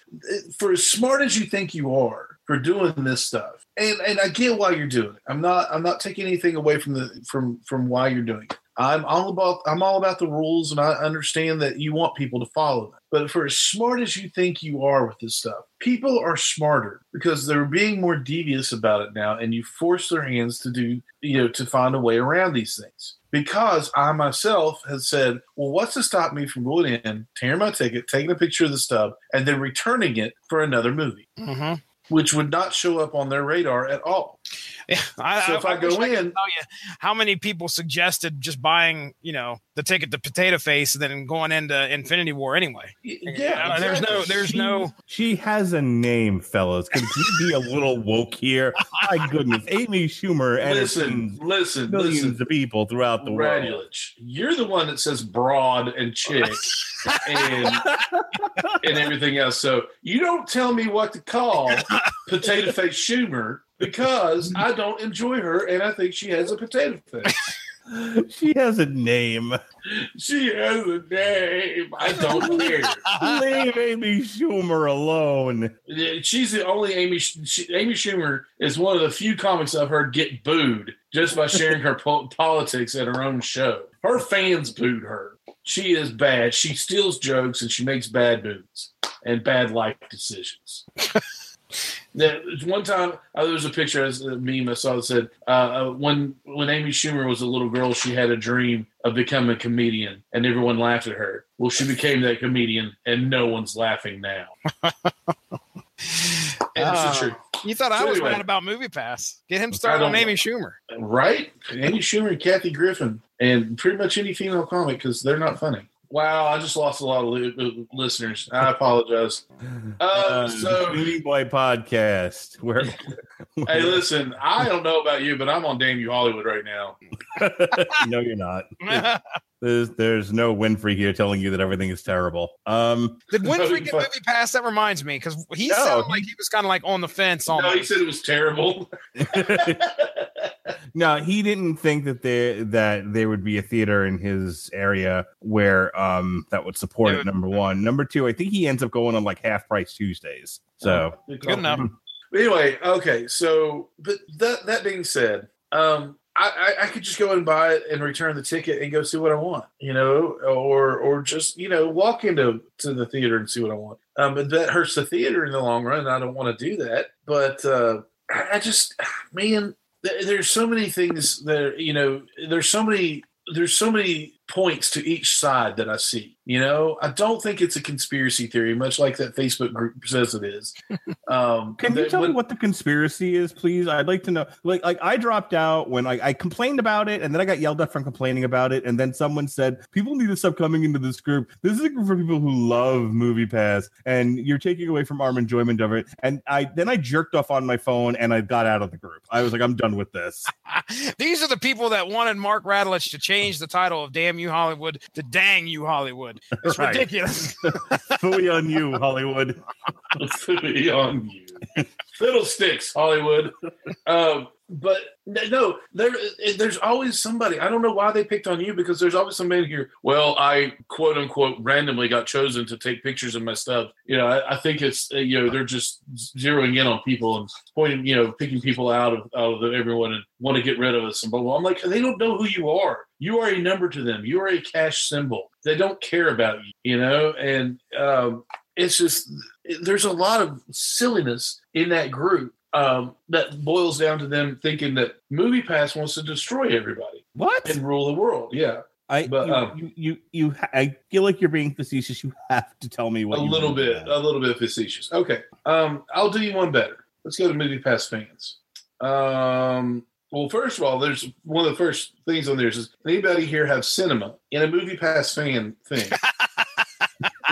for as smart as you think you are for doing this stuff, and and I get why you're doing it. I'm not I'm not taking anything away from the from from why you're doing it. I'm all about I'm all about the rules, and I understand that you want people to follow them. But for as smart as you think you are with this stuff, people are smarter because they're being more devious about it now, and you force their hands to do you know to find a way around these things. Because I myself has said, well, what's to stop me from going in, tearing my ticket, taking a picture of the stub, and then returning it for another movie? Mm-hmm. Which would not show up on their radar at all. Yeah, I, So if I go wish could in- tell you how many people suggested just buying, you know, the ticket to Potato Face and then going into Infinity War anyway. Y- Yeah, there's no- exactly. there's She- no- She has a name, fellas. Could you be a little woke here? My goodness, Amy Schumer listen, entertains listen, millions listen. of people throughout the world. Radulich, you're the one that says broad and chick and and everything else. So you don't tell me what to call Potato Face Schumer because I don't enjoy her and I think she has a potato face. She has a name. She has a name. I don't care. Leave Amy Schumer alone. She's the only Amy. She, Amy Schumer is one of the few comics I've heard get booed just by sharing her po- politics at her own show. Her fans booed her. She is bad. She steals jokes and she makes bad moves and bad life decisions. There- one time, uh, there was a picture as a meme I saw that said, uh, uh, "When when Amy Schumer was a little girl, she had a dream of becoming a comedian, and everyone laughed at her. Well, she became that comedian, and no one's laughing now." And it's the truth. You thought I was anyway. mad about Movie Pass. Get him started on Amy Schumer. Right? Amy Schumer and Kathy Griffin, and pretty much any female comic because they're not funny. Wow, I just lost a lot of li- uh, listeners. I apologize. Uh, Uh, so, Movie Boy Podcast. Where hey, listen, I don't know about you, but I'm on Damn You Hollywood right now. no, you're not. There's there's no Winfrey here telling you that everything is terrible. Um, Did Winfrey get Fuck. Movie Pass? That reminds me because he No, sounded like he was kind of like on the fence. On No, he said it was terrible. no, he didn't think that there that there would be a theater in his area where um that would support Yeah. it. Number one, number two, I think he ends up going on like half price Tuesdays. So Good enough. Anyway, okay, so but that that being said, um, I, I could just go and buy it and return the ticket and go see what I want, you know, or or just you know walk into to the theater and see what I want. Um, but that hurts the theater in the long run. I don't want to do that, but uh, I I just man, th- there's so many things that you know. There's so many. There's so many points to each side that I see. You know, I don't think it's a conspiracy theory, much like that Facebook group says it is. Um, Can you that tell me what the conspiracy is, please? I'd like to know. Like, like I dropped out when I, I complained about it, and then I got yelled at for complaining about it, and then someone said people need to stop coming into this group. This is a group for people who love Movie Pass, and you're taking away from our enjoyment of it. And I then I jerked off on my phone, and I got out of the group. I was like, I'm done with this. These are the people that wanted Mark Radulich to change the title of "Damn You Hollywood" to "Dang You Hollywood." It's Right. ridiculous. Fully on you, Hollywood. Fully on you. Fiddlesticks, Hollywood. Um, but no, there there's always somebody. I don't know why they picked on you because there's always somebody here. Well, I quote unquote randomly got chosen to take pictures of my stuff. You know, I, I think it's uh, you know they're just zeroing in on people and pointing, you know, picking people out of out of everyone and want to get rid of us. And blah, blah. I'm like, they don't know who you are. You are a number to them. You are a cash symbol. They don't care about you. You know, and um, it's just there's a lot of silliness in that group um, that boils down to them thinking that Movie Pass wants to destroy everybody What? and rule the world. Yeah, I But, you, um, you, you you I feel like you're being facetious. You have to tell me what a little bit, a little bit facetious. Okay, um, I'll do you one better. Let's go to Movie Pass fans. Um, well, first of all, there's one of the first things on there is anybody here have Sinemia in a Movie Pass fan thing?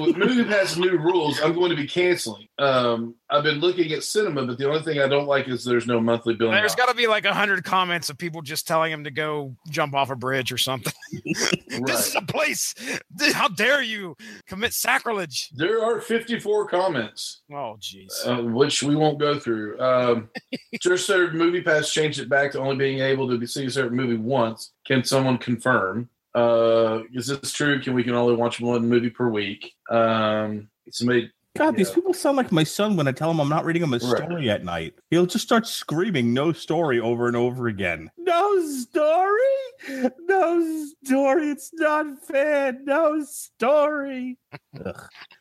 With Movie Pass new rules, I'm going to be canceling. Um, I've been looking at Sinemia, but the only thing I don't like is there's no monthly billing. There's got to be like a hundred comments of people just telling him to go jump off a bridge or something. This is a place. How dare you commit sacrilege? There are 54 comments, Oh, jeez. uh, which we won't go through. Um, just their movie pass changed it back to only being able to see a certain movie once. Can someone confirm? Uh, is this true? Can we can only watch one movie per week? Um, somebody God, these Yeah. people sound like my son when I tell him I'm not reading him a Right. story at night. He'll just start screaming "No story" over and over again. No story, no story. It's not fair. No story.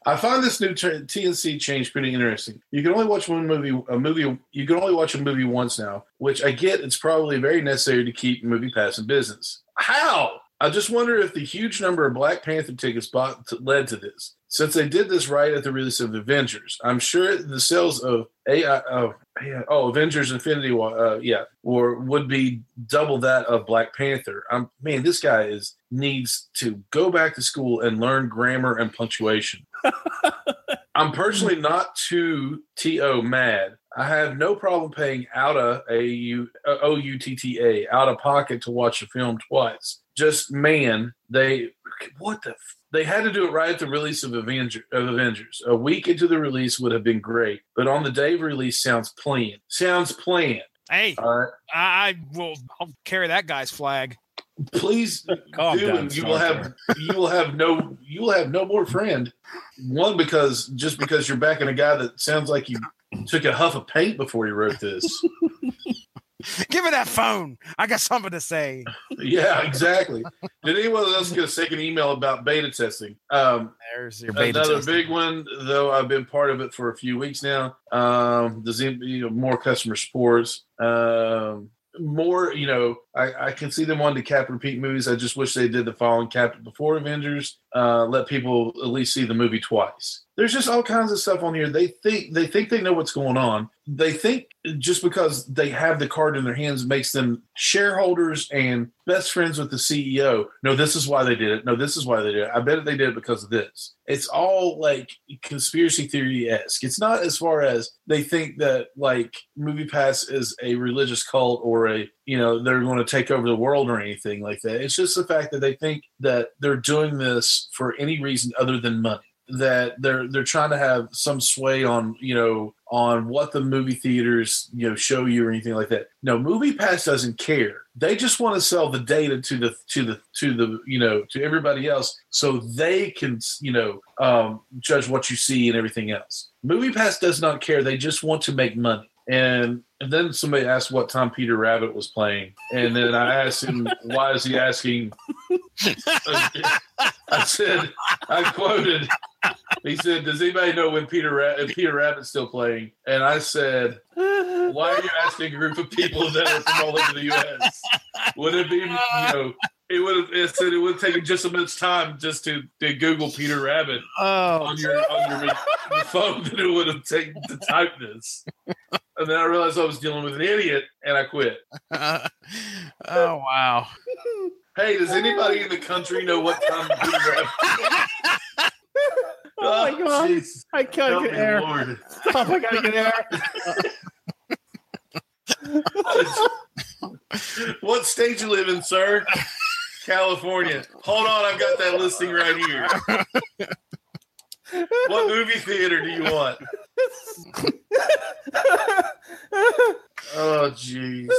I find this new tra- TNC change pretty interesting. You can only watch one movie, a movie. You can only watch a movie once now, which I get. It's probably very necessary to keep Movie Pass in business. How? I just wonder if the huge number of Black Panther tickets bought t- led to this. Since they did this right at the release of Avengers, I'm sure the sales of AI, oh, oh Avengers Infinity War, uh, yeah, or would be double that of Black Panther. I'm man, this guy is needs to go back to school and learn grammar and punctuation. I'm personally not too to mad. I have no problem paying out of a u o u t t a out of pocket to watch a film twice. Just man, they what the f- they had to do it right at the release of Avenger of Avengers. A week into the release would have been great, but on the day of release sounds planned. Sounds planned. Hey, All right, I, I will. I'll carry that guy's flag. please Calm do, down, and you will have you will have no you will have no more friend. One because just because you're backing a guy that sounds like you took a huff of paint before you wrote this. Give me that phone. I got something to say. yeah, exactly. Did anyone else get a second email about beta testing? Um, There's your beta another testing. big one, though. I've been part of it for a few weeks now. Um, there's you know, more customer supports. Um, more, you know, I, I can see them wanting to cap repeat movies. I just wish they did the following cap before Avengers. Uh, let people at least see the movie twice. There's just all kinds of stuff on here. They think they think they know what's going on. They think just because they have the card in their hands makes them shareholders and best friends with the CEO. No, this is why they did it. No, this is why they did it. I bet they did it because of this. It's all like conspiracy theory esque. It's not as far as they think that like Movie Pass is a religious cult or a you know they're going to take over the world or anything like that. It's just the fact that they think that they're doing this for any reason other than money that they're they're trying to have some sway on you know on what the movie theaters you know show you or anything like that. No movie pass doesn't care. They just want to sell the data to the to the to the you know to everybody else so they can you know um, judge what you see and everything else. Movie pass does not care. They just want to make money. And and then somebody asked what Tom Peter Rabbit was playing, and then I asked him why is he asking. I said, I quoted. He said, "Does anybody know when Peter Ra- if Peter Rabbit's still playing?" And I said, "Why are you asking a group of people that are from all over the U.S.? Would it be you know?" It would have. It said it would have taken just as much time just to, to Google Peter Rabbit Oh, on your on your, your phone than it would have taken to type this. And then I realized I was dealing with an idiot, and I quit. oh wow. Hey, does anybody in the country know what time Peter Rabbit? Oh my God. I can't Help get air. Lord. Oh Stop! I gotta get air. what state you live in, sir? California. Hold on, I've got that listing right here. What movie theater do you want? Oh, jeez.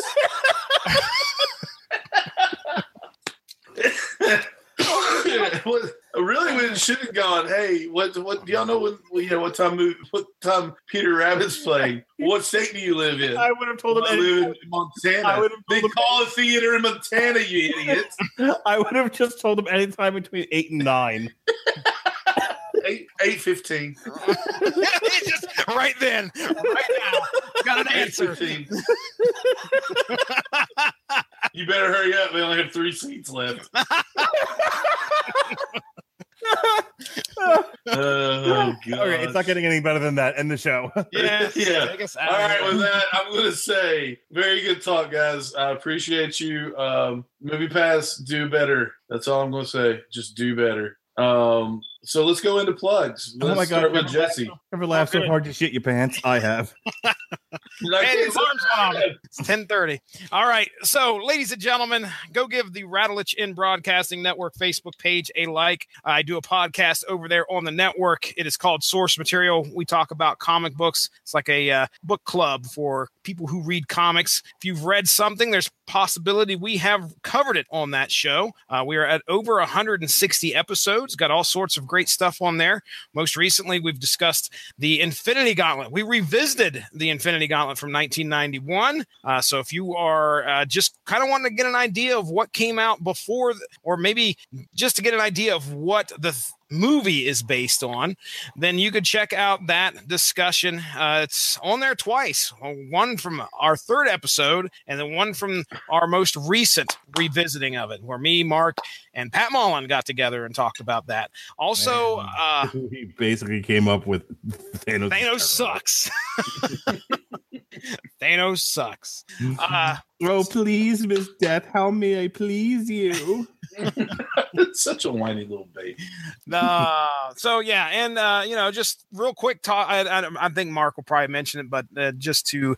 what, really, we should have gone. Hey, what? What? Do y'all know when? You know what time? movie- What time Peter Rabbit's playing? What state do you live in? I would have told him. I live in Montana. I would have They told call a theater in Montana, you idiot. I would have just told him anytime between eight and nine. Eight eight fifteen. Just right then, right now, got an answer. fifteen. you better hurry up. We only have three seats left. oh. Okay, it's not getting any better than that. End the show. Yeah, Yeah. Take us All out right, with that, I'm going to say very good talk, guys. I appreciate you. Um, Movie Pass, do better. That's all I'm going to say. Just do better. Um, so let's go into plugs. Oh Let's my God, start with never Jesse. Ever laughed so hard to shit your pants? I have. Hey, the alarm's off. It's 1030. All right. So, ladies and gentlemen, go give the Radulich in Broadcasting Network Facebook page a like. I do a podcast over there on the network. It is called Source Material. We talk about comic books. It's like a uh, book club for people who read comics. If you've read something, there's possibility we have covered it on that show. Uh, we are at over 160 episodes, got all sorts of great stuff on there. Most recently, we've discussed the Infinity Gauntlet. We revisited the Infinity Gauntlet from 1991. Uh, so if you are uh, just kind of wanting to get an idea of what came out before, th- or maybe just to get an idea of what the th- movie is based on, then you could check out that discussion. Uh, it's on there twice one from our third episode, and then one from our most recent revisiting of it, where me, Mark, and Pat Mullen got together and talked about that. Also, uh, he basically came up with Thanos. Thanos sucks. Thanos sucks. Uh, Oh, please, Miss Death, how may I please you? it's Such a whiny little baby. uh, so yeah, and uh, you know, just real quick talk. I, I, I think Mark will probably mention it, but uh, just to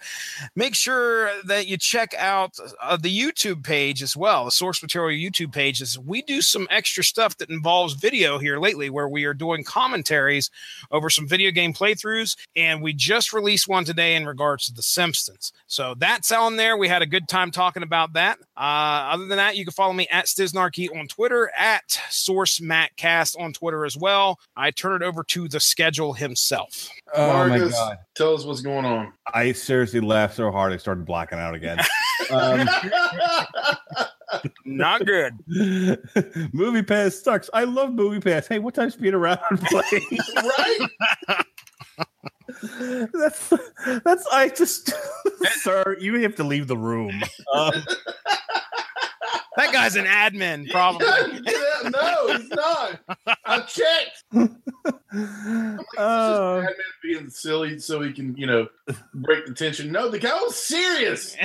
make sure that you check out uh, the YouTube page as well, the source material YouTube page. Is we do some extra stuff that involves video here lately, where we are doing commentaries over some video game playthroughs, and we just released one today in regards to the Simpsons. So that's on there. We had a good time talking about that. Uh, other than that, you can follow me at Stiznarkey on Twitter, at Source MattCast on Twitter as well. I turn it over to the schedule himself. Oh my god! Tell us what's going on. I seriously laughed so hard I started blacking out again. um, Not good. movie Pass sucks. I love Movie Pass. Hey, what time's Peter around playing? right? that's that's I just sir, you have to leave the room. Um, That guy's an admin, probably. Yeah, no, he's not. I checked. uh, Batman being silly so he can, you know, break the tension. No, the guy was serious.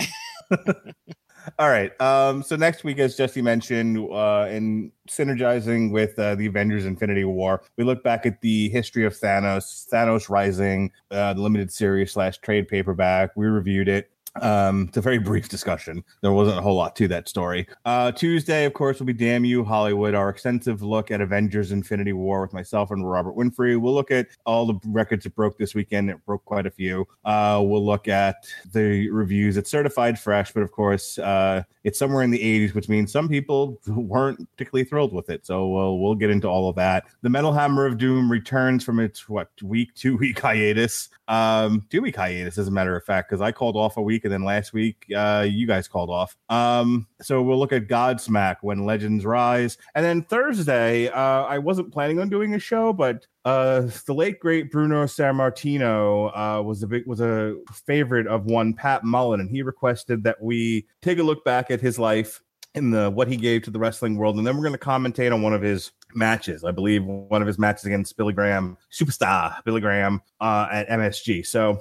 All right. Um, so next week, as Jesse mentioned, uh, in synergizing with uh, the Avengers Infinity War, we look back at the history of Thanos, Thanos Rising, uh, the limited series slash trade paperback. We reviewed it. Um, it's a very brief discussion. There wasn't a whole lot to that story. Uh, Tuesday, of course, will be Damn You Hollywood, our extensive look at Avengers Infinity War with myself and Robert Winfrey. We'll look at all the records that broke this weekend. It broke quite a few. Uh, we'll look at the reviews. It's certified fresh, but of course, uh, it's somewhere in the 80s, which means some people weren't particularly thrilled with it. So we'll, we'll get into all of that. The Metal Hammer of Doom returns from its, what, week, two week hiatus. Um, two week hiatus, as a matter of fact, because I called off a week and then last week uh, you guys called off. Um, so we'll look at Godsmack when legends rise, and then Thursday uh, I wasn't planning on doing a show, but uh, the late great Bruno Sammartino uh, was a big was a favorite of one Pat Mullen, and he requested that we take a look back at his life in the what he gave to the wrestling world, and then we're going to commentate on one of his matches. I believe one of his matches against Billy Graham, superstar Billy Graham uh, at MSG. So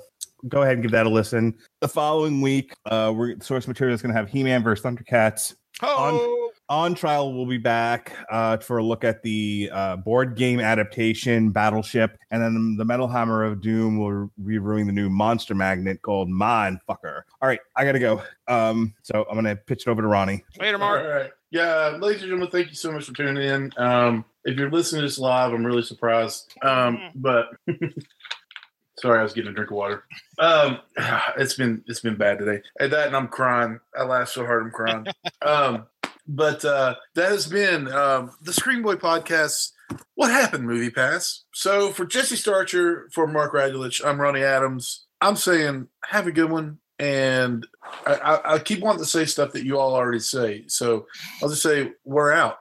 go ahead and give that a listen. The following week, uh, we're source material is going to have He-Man versus Thundercats. Oh, On trial, we'll be back uh, for a look at the uh, board game adaptation Battleship, and then the Metal Hammer of Doom will be reviewing the new monster magnet called Mindfucker. All right, I gotta go. Um, so I'm gonna pitch it over to Ronnie. later, All Mark. right. Yeah, ladies and gentlemen, thank you so much for tuning in. Um, if you're listening to this live, I'm really surprised. Um, but sorry, I was getting a drink of water. Um, it's been it's been bad today. And that and I'm crying. I laughed so hard I'm crying. um, but uh, that has been um, the Screaming Boy podcast. What happened, Movie Pass? So for Jesse Starcher, for Mark Radulich, I'm Ronnie Adams. I'm saying have a good one. And I, I, I keep wanting to say stuff that you all already say. So I'll just say we're out.